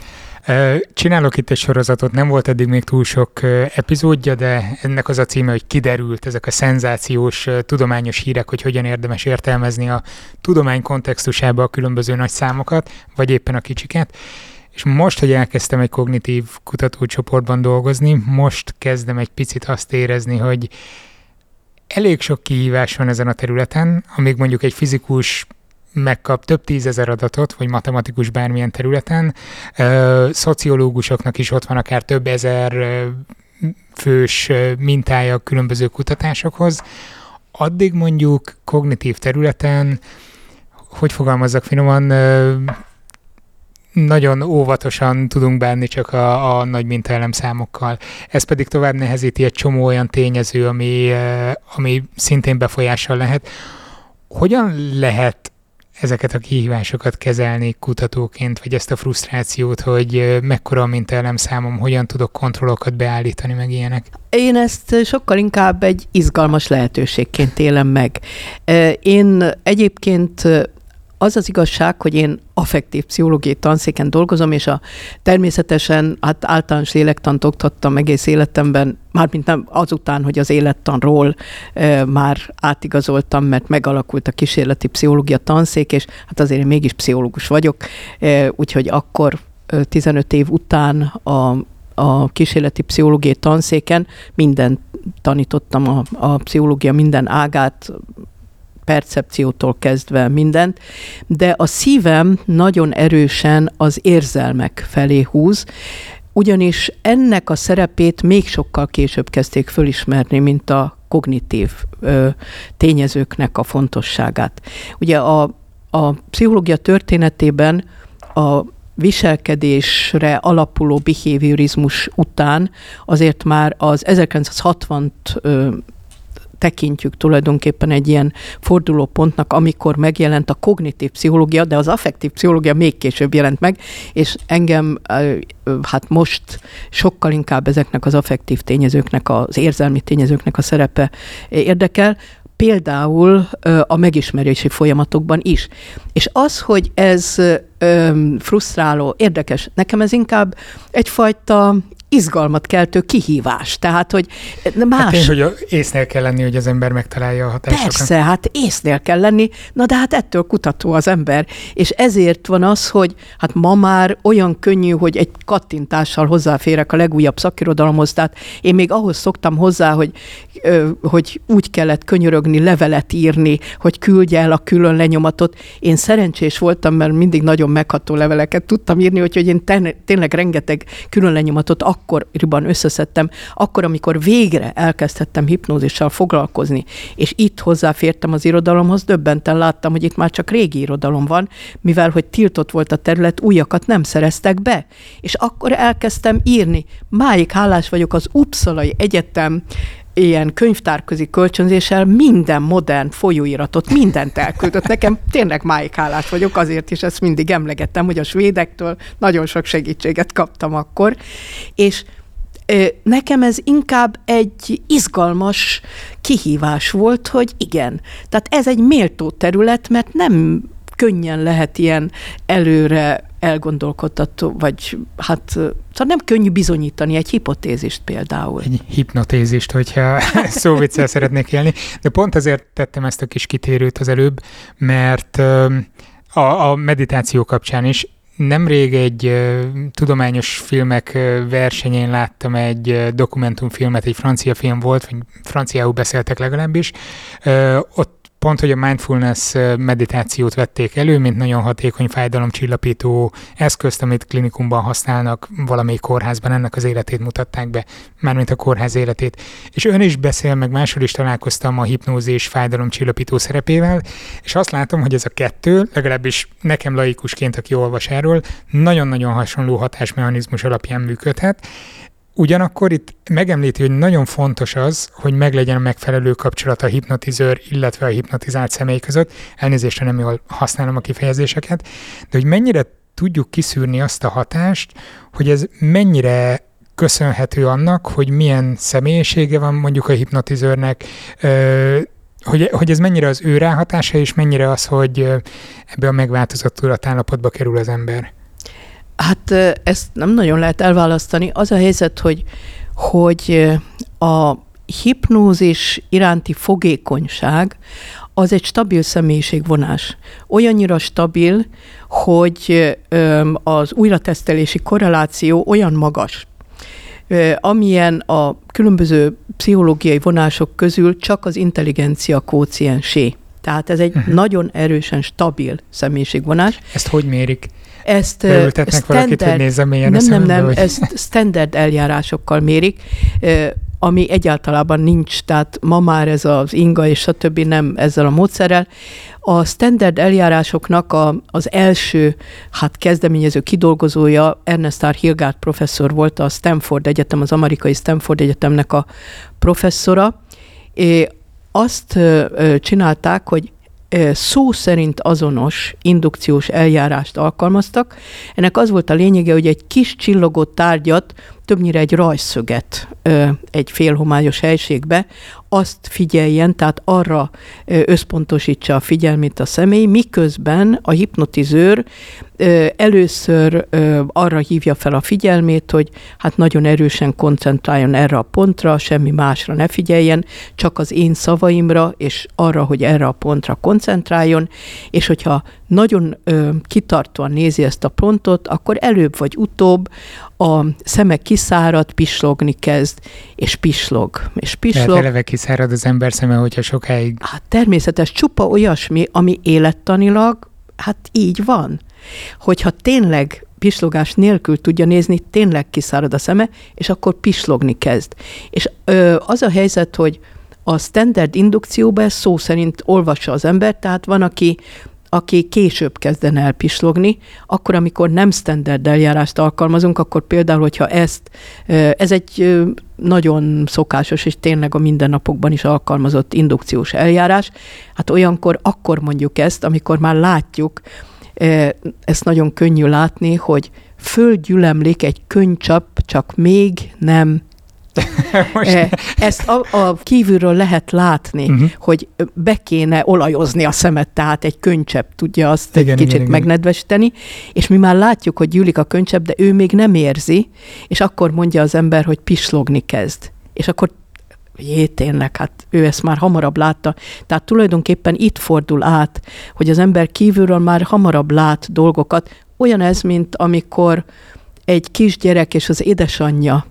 Csinálok itt egy sorozatot, nem volt eddig még túl sok epizódja, de ennek az a címe, hogy kiderült ezek a szenzációs tudományos hírek, hogy hogyan érdemes értelmezni a tudomány kontextusába a különböző nagy számokat, vagy éppen a kicsiket. És most, hogy elkezdtem egy kognitív kutatócsoportban dolgozni, most kezdem egy picit azt érezni, hogy elég sok kihívás van ezen a területen, amíg mondjuk egy fizikus megkap több tízezer adatot, vagy matematikus bármilyen területen, szociológusoknak is ott van akár több ezer fős mintája különböző kutatásokhoz, addig mondjuk kognitív területen, hogy fogalmazzak finoman, nagyon óvatosan tudunk bánni csak a, a nagy mintaelem számokkal. Ez pedig tovább nehezíti egy csomó olyan tényező, ami, ami szintén befolyással lehet. Hogyan lehet ezeket a kihívásokat kezelni kutatóként, vagy ezt a frusztrációt, hogy mekkora a mintaelem számom, hogyan tudok kontrollokat beállítani, meg ilyenek? Én ezt sokkal inkább egy izgalmas lehetőségként élem meg. Én egyébként az az igazság, hogy én affektív pszichológiai tanszéken dolgozom, és a természetesen hát általános lélektant oktattam egész életemben, mármint nem azután, hogy az élettanról e, már átigazoltam, mert megalakult a kísérleti pszichológia tanszék, és hát azért én mégis pszichológus vagyok, e, úgyhogy akkor 15 év után a, a kísérleti pszichológiai tanszéken minden tanítottam a, a pszichológia minden ágát, percepciótól kezdve mindent, de a szívem nagyon erősen az érzelmek felé húz, ugyanis ennek a szerepét még sokkal később kezdték fölismerni, mint a kognitív ö, tényezőknek a fontosságát. Ugye a, a pszichológia történetében a viselkedésre alapuló behaviorizmus után azért már az 1960-t tekintjük tulajdonképpen egy ilyen fordulópontnak, amikor megjelent a kognitív pszichológia, de az affektív pszichológia még később jelent meg, és engem hát most sokkal inkább ezeknek az affektív tényezőknek, az érzelmi tényezőknek a szerepe érdekel, például a megismerési folyamatokban is. És az, hogy ez frusztráló, érdekes, nekem ez inkább egyfajta izgalmat keltő kihívás. Tehát, hogy más... Hát tény, hogy észnél kell lenni, hogy az ember megtalálja a hatásokat. Persze, hát észnél kell lenni, na de hát ettől kutató az ember. És ezért van az, hogy hát ma már olyan könnyű, hogy egy kattintással hozzáférek a legújabb szakirodalomhoz. Tehát én még ahhoz szoktam hozzá, hogy, hogy úgy kellett könyörögni, levelet írni, hogy küldje el a külön lenyomatot. Én szerencsés voltam, mert mindig nagyon megható leveleket tudtam írni, úgyhogy én tényleg rengeteg külön lenyomatot akkoriban összeszedtem, akkor, amikor végre elkezdhettem hipnózissal foglalkozni, és itt hozzáfértem az irodalomhoz, döbbenten láttam, hogy itt már csak régi irodalom van, mivel hogy tiltott volt a terület, újakat nem szereztek be. És akkor elkezdtem írni. Máig hálás vagyok az Uppsalai Egyetem ilyen könyvtárközi kölcsönzéssel minden modern folyóiratot, mindent elküldött. Nekem tényleg máig hálás vagyok, azért is ezt mindig emlegettem, hogy a svédektől nagyon sok segítséget kaptam akkor, és Nekem ez inkább egy izgalmas kihívás volt, hogy igen. Tehát ez egy méltó terület, mert nem könnyen lehet ilyen előre elgondolkodtató, vagy hát szóval nem könnyű bizonyítani egy hipotézist például. Egy hipnotézist, hogyha szóviccel szeretnék élni. De pont ezért tettem ezt a kis kitérőt az előbb, mert a, a meditáció kapcsán is Nemrég egy uh, tudományos filmek uh, versenyén láttam egy uh, dokumentumfilmet, egy francia film volt, vagy franciául beszéltek legalábbis. Ott pont, hogy a mindfulness meditációt vették elő, mint nagyon hatékony fájdalomcsillapító eszközt, amit klinikumban használnak valamelyik kórházban, ennek az életét mutatták be, mármint a kórház életét. És ön is beszél, meg máshol is találkoztam a hipnózis fájdalomcsillapító szerepével, és azt látom, hogy ez a kettő, legalábbis nekem laikusként, aki olvas erről, nagyon-nagyon hasonló hatásmechanizmus alapján működhet, Ugyanakkor itt megemlíti, hogy nagyon fontos az, hogy meglegyen a megfelelő kapcsolat a hipnotizőr, illetve a hipnotizált személy között. Elnézésre nem jól használom a kifejezéseket, de hogy mennyire tudjuk kiszűrni azt a hatást, hogy ez mennyire köszönhető annak, hogy milyen személyisége van mondjuk a hipnotizőrnek, hogy, hogy ez mennyire az ő ráhatása, és mennyire az, hogy ebbe a megváltozott tudatállapotba kerül az ember. Hát ezt nem nagyon lehet elválasztani. Az a helyzet, hogy, hogy a hipnózis iránti fogékonyság az egy stabil személyiségvonás. Olyannyira stabil, hogy az újratesztelési korreláció olyan magas, amilyen a különböző pszichológiai vonások közül csak az intelligencia kóciensé. Tehát ez egy uh-huh. nagyon erősen stabil személyiségvonás. Ezt hogy mérik? Ezt Beültetnek standard, valakit, hogy nézze mélyen Nem, nem, nem, hogy... ezt standard eljárásokkal mérik, ami egyáltalán nincs, tehát ma már ez az inga és stb. nem ezzel a módszerrel. A standard eljárásoknak a, az első hát kezdeményező kidolgozója Ernest R. Hilgard professzor volt a Stanford Egyetem, az amerikai Stanford Egyetemnek a professzora. É, azt csinálták, hogy szó szerint azonos indukciós eljárást alkalmaztak. Ennek az volt a lényege, hogy egy kis csillogó tárgyat, többnyire egy rajszöget egy félhomályos helységbe, azt figyeljen, tehát arra összpontosítsa a figyelmét a személy, miközben a hipnotizőr először arra hívja fel a figyelmét, hogy hát nagyon erősen koncentráljon erre a pontra, semmi másra ne figyeljen, csak az én szavaimra, és arra, hogy erre a pontra koncentráljon, és hogyha nagyon kitartóan nézi ezt a pontot, akkor előbb vagy utóbb a szeme kiszárad, pislogni kezd, és pislog. És pislog. Tehát eleve kiszárad az ember szeme, hogyha sokáig... Hát természetes, csupa olyasmi, ami élettanilag, hát így van. Hogyha tényleg pislogás nélkül tudja nézni, tényleg kiszárad a szeme, és akkor pislogni kezd. És ö, az a helyzet, hogy a standard indukcióban szó szerint olvassa az ember, tehát van, aki aki később kezdene el pislogni, akkor, amikor nem standard eljárást alkalmazunk, akkor például, hogyha ezt, ez egy nagyon szokásos és tényleg a mindennapokban is alkalmazott indukciós eljárás, hát olyankor akkor mondjuk ezt, amikor már látjuk, ezt nagyon könnyű látni, hogy földgyülemlik egy könycsap, csak még nem Most... Ezt a, a kívülről lehet látni, uh-huh. hogy be kéne olajozni a szemet, tehát egy könycsepp tudja azt igen, egy kicsit igen, megnedvesíteni, és mi már látjuk, hogy gyűlik a könycsepp, de ő még nem érzi, és akkor mondja az ember, hogy pislogni kezd. És akkor jé, tényleg, hát ő ezt már hamarabb látta. Tehát tulajdonképpen itt fordul át, hogy az ember kívülről már hamarabb lát dolgokat. Olyan ez, mint amikor egy kisgyerek és az édesanyja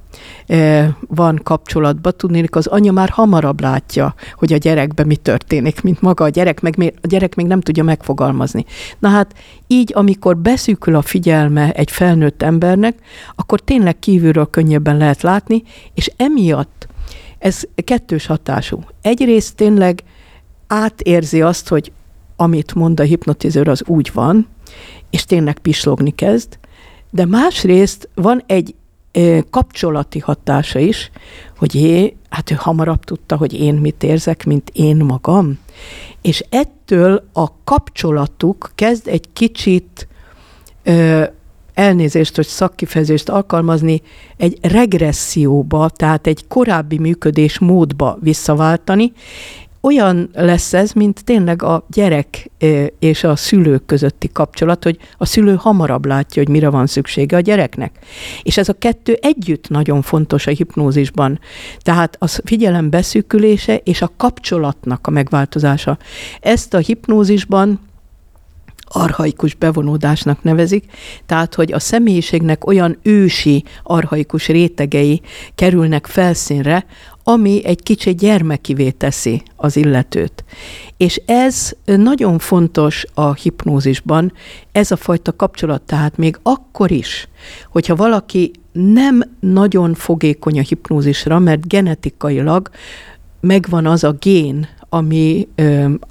e, van kapcsolatban, tudnék, az anya már hamarabb látja, hogy a gyerekben mi történik, mint maga a gyerek, meg még, a gyerek még nem tudja megfogalmazni. Na hát így, amikor beszűkül a figyelme egy felnőtt embernek, akkor tényleg kívülről könnyebben lehet látni, és emiatt ez kettős hatású. Egyrészt tényleg átérzi azt, hogy amit mond a hipnotizőr, az úgy van, és tényleg pislogni kezd, de másrészt van egy kapcsolati hatása is, hogy én, hát ő hamarabb tudta, hogy én mit érzek, mint én magam. És ettől a kapcsolatuk kezd egy kicsit ö, elnézést, hogy szakkifejezést alkalmazni, egy regresszióba, tehát egy korábbi működés módba visszaváltani, olyan lesz ez, mint tényleg a gyerek és a szülők közötti kapcsolat, hogy a szülő hamarabb látja, hogy mire van szüksége a gyereknek. És ez a kettő együtt nagyon fontos a hipnózisban. Tehát a figyelem beszűkülése és a kapcsolatnak a megváltozása. Ezt a hipnózisban arhaikus bevonódásnak nevezik, tehát hogy a személyiségnek olyan ősi arhaikus rétegei kerülnek felszínre, ami egy kicsit gyermekivé teszi az illetőt. És ez nagyon fontos a hipnózisban, ez a fajta kapcsolat, tehát még akkor is, hogyha valaki nem nagyon fogékony a hipnózisra, mert genetikailag megvan az a gén, ami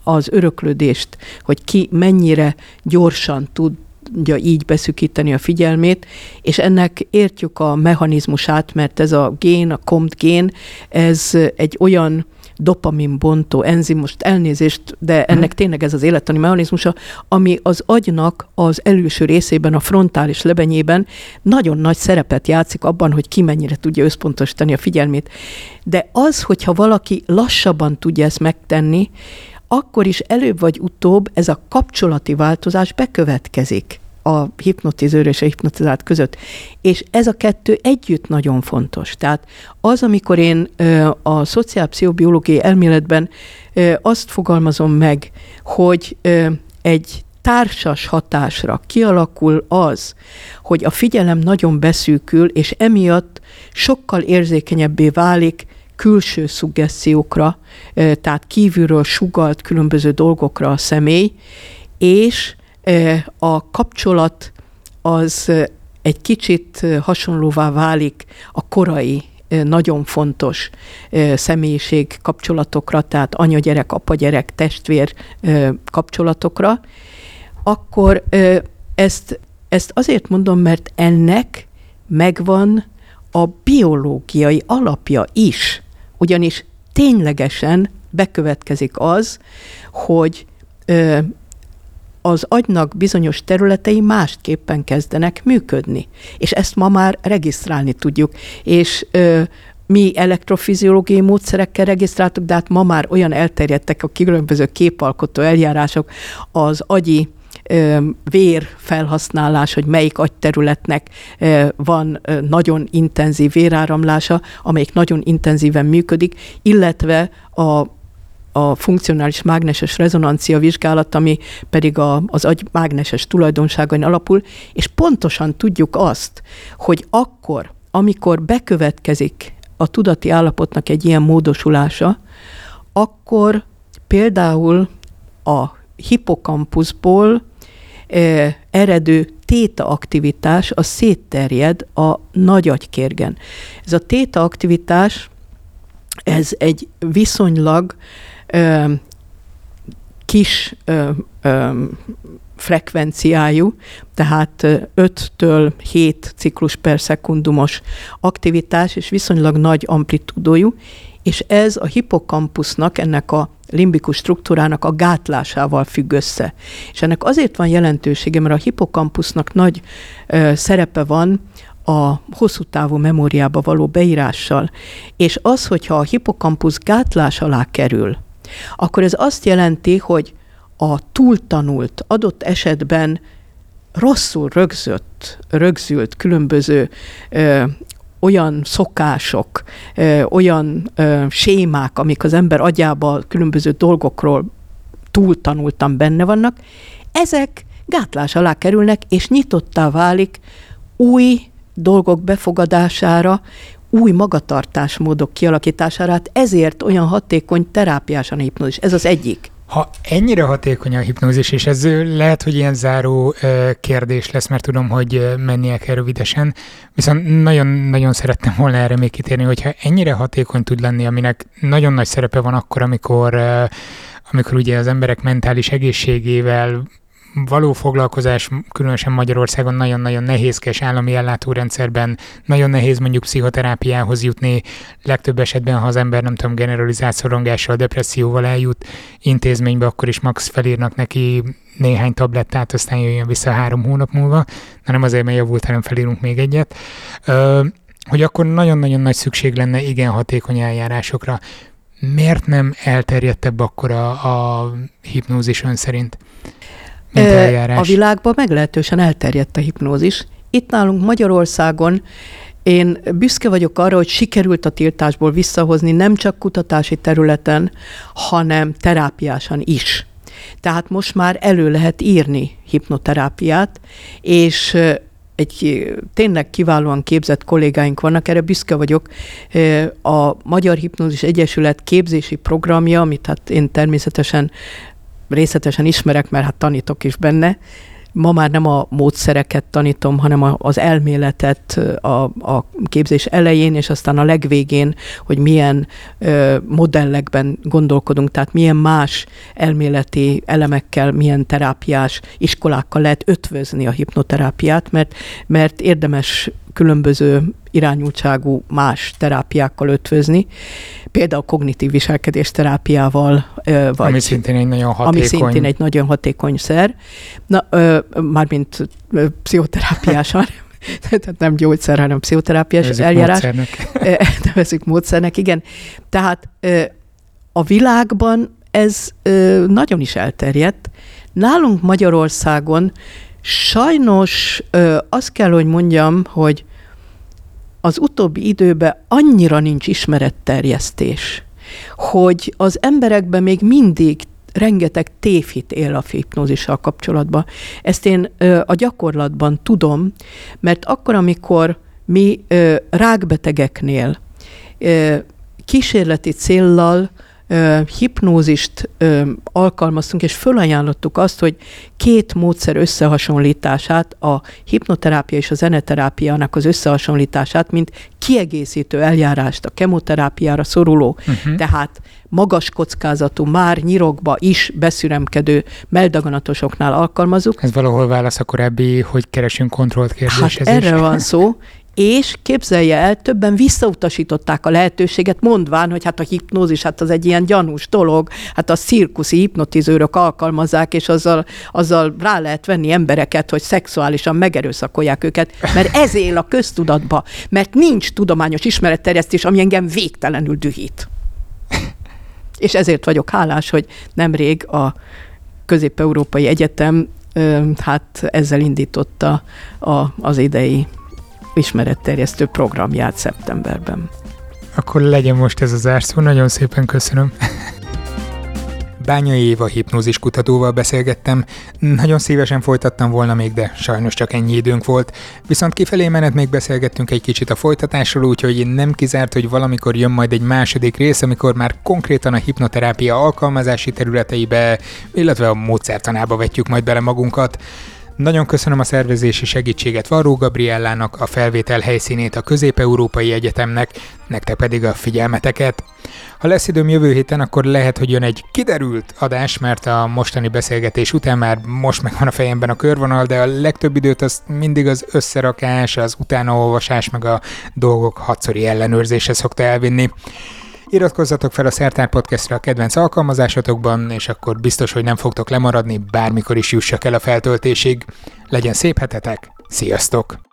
az öröklődést, hogy ki mennyire gyorsan tud tudja így beszükíteni a figyelmét, és ennek értjük a mechanizmusát, mert ez a gén, a COMT gén, ez egy olyan dopamin bontó enzim, most elnézést, de mhm. ennek tényleg ez az élettani mechanizmusa, ami az agynak az előső részében, a frontális lebenyében nagyon nagy szerepet játszik abban, hogy ki mennyire tudja összpontosítani a figyelmét. De az, hogyha valaki lassabban tudja ezt megtenni, akkor is előbb vagy utóbb ez a kapcsolati változás bekövetkezik a hipnotizőr és a hipnotizált között. És ez a kettő együtt nagyon fontos. Tehát az, amikor én a szociálpszichobiológiai elméletben azt fogalmazom meg, hogy egy társas hatásra kialakul az, hogy a figyelem nagyon beszűkül, és emiatt sokkal érzékenyebbé válik külső szuggessziókra, tehát kívülről sugalt különböző dolgokra a személy, és a kapcsolat az egy kicsit hasonlóvá válik a korai nagyon fontos személyiség kapcsolatokra, tehát anya-gyerek, apa-gyerek, testvér kapcsolatokra, akkor ezt, ezt azért mondom, mert ennek megvan a biológiai alapja is. Ugyanis ténylegesen bekövetkezik az, hogy az agynak bizonyos területei másképpen kezdenek működni. És ezt ma már regisztrálni tudjuk. És ö, mi elektrofiziológiai módszerekkel regisztráltuk, de hát ma már olyan elterjedtek a különböző képalkotó eljárások, az agyi vér felhasználás, hogy melyik agyterületnek van nagyon intenzív véráramlása, amelyik nagyon intenzíven működik, illetve a a funkcionális mágneses rezonancia vizsgálat, ami pedig a, az agy mágneses tulajdonságain alapul, és pontosan tudjuk azt, hogy akkor, amikor bekövetkezik a tudati állapotnak egy ilyen módosulása, akkor például a hipokampuszból eh, eredő téta aktivitás a szétterjed a nagy agykérgen. Ez a téta aktivitás, ez egy viszonylag ö, kis ö, frekvenciájú, tehát 5-től 7 ciklus per szekundumos aktivitás, és viszonylag nagy amplitúdójú, és ez a hippokampusznak, ennek a limbikus struktúrának a gátlásával függ össze. És ennek azért van jelentősége, mert a hippokampusznak nagy ö, szerepe van a hosszú távú memóriába való beírással. És az, hogyha a hippokampusz gátlás alá kerül, akkor ez azt jelenti, hogy a túltanult, adott esetben rosszul rögzött, rögzült különböző ö, olyan szokások, ö, olyan ö, sémák, amik az ember agyába különböző dolgokról túltanultan benne vannak, ezek gátlás alá kerülnek, és nyitottá válik új dolgok befogadására, új magatartásmódok kialakítására, hát ezért olyan hatékony terápiás a hipnózis. Ez az egyik. Ha ennyire hatékony a hipnózis, és ez lehet, hogy ilyen záró kérdés lesz, mert tudom, hogy mennie kell rövidesen, viszont nagyon-nagyon szerettem volna erre még kitérni, hogyha ennyire hatékony tud lenni, aminek nagyon nagy szerepe van akkor, amikor amikor ugye az emberek mentális egészségével való foglalkozás, különösen Magyarországon nagyon-nagyon nehézkes állami ellátórendszerben, nagyon nehéz mondjuk pszichoterápiához jutni, legtöbb esetben, ha az ember nem tudom, generalizált szorongással, depresszióval eljut intézménybe, akkor is max felírnak neki néhány tablettát, aztán jöjjön vissza három hónap múlva, na nem azért, mert javult, hanem felírunk még egyet, ö, hogy akkor nagyon-nagyon nagy szükség lenne igen hatékony eljárásokra. Miért nem elterjedtebb akkor a, a hipnózis ön szerint? Mint eljárás? A világban meglehetősen elterjedt a hipnózis. Itt nálunk Magyarországon én büszke vagyok arra, hogy sikerült a tiltásból visszahozni nem csak kutatási területen, hanem terápiásan is. Tehát most már elő lehet írni hipnoterápiát, és egy tényleg kiválóan képzett kollégáink vannak, erre büszke vagyok. A Magyar Hipnózis Egyesület képzési programja, amit hát én természetesen részletesen ismerek, mert hát tanítok is benne. Ma már nem a módszereket tanítom, hanem az elméletet a, a képzés elején, és aztán a legvégén, hogy milyen ö, modellekben gondolkodunk, tehát milyen más elméleti elemekkel, milyen terápiás iskolákkal lehet ötvözni a hipnoterápiát, mert, mert érdemes különböző irányultságú más terápiákkal ötvözni, például kognitív viselkedés terápiával. Vagy, ami szintén egy nagyon hatékony. Ami szintén egy nagyon hatékony szer. Na, mármint pszichoterápiásan. tehát nem gyógyszer, hanem pszichoterápiás nevezzük eljárás. Módszernek. Nevezzük módszernek, igen. Tehát a világban ez nagyon is elterjedt. Nálunk Magyarországon sajnos azt kell, hogy mondjam, hogy az utóbbi időben annyira nincs ismeretterjesztés, hogy az emberekben még mindig rengeteg tévhit él a hipnózissal kapcsolatban. Ezt én ö, a gyakorlatban tudom, mert akkor, amikor mi ö, rákbetegeknél ö, kísérleti céllal hipnózist alkalmaztunk, és fölajánlottuk azt, hogy két módszer összehasonlítását, a hipnoterápia és a zeneterápiának az összehasonlítását, mint kiegészítő eljárást a kemoterápiára szoruló, uh-huh. tehát magas kockázatú, már nyirokba is beszüremkedő meldaganatosoknál alkalmazunk. Ez valahol válasz a korábbi, hogy keresünk kontrollt kérdéshez hát erre van szó, és képzelje el, többen visszautasították a lehetőséget, mondván, hogy hát a hipnózis, hát az egy ilyen gyanús dolog, hát a cirkuszi hipnotizőrök alkalmazzák, és azzal, azzal rá lehet venni embereket, hogy szexuálisan megerőszakolják őket, mert ez él a köztudatba, mert nincs tudományos ismeretterjesztés, ami engem végtelenül dühít. És ezért vagyok hálás, hogy nemrég a Közép-Európai Egyetem hát ezzel indította a, az idei ismeretterjesztő programját szeptemberben. Akkor legyen most ez az zárszó, nagyon szépen köszönöm. Bányai Éva hipnózis kutatóval beszélgettem. Nagyon szívesen folytattam volna még, de sajnos csak ennyi időnk volt. Viszont kifelé menet még beszélgettünk egy kicsit a folytatásról, úgyhogy nem kizárt, hogy valamikor jön majd egy második rész, amikor már konkrétan a hipnoterápia alkalmazási területeibe, illetve a módszertanába vetjük majd bele magunkat. Nagyon köszönöm a szervezési segítséget Varró Gabriellának, a felvétel helyszínét a Közép-Európai Egyetemnek, nektek pedig a figyelmeteket. Ha lesz időm jövő héten, akkor lehet, hogy jön egy kiderült adás, mert a mostani beszélgetés után már most megvan a fejemben a körvonal, de a legtöbb időt az mindig az összerakás, az utánaolvasás, meg a dolgok hatszori ellenőrzése szokta elvinni. Iratkozzatok fel a Szertár Podcastra a kedvenc alkalmazásotokban, és akkor biztos, hogy nem fogtok lemaradni, bármikor is jussak el a feltöltésig. Legyen szép hetetek, sziasztok!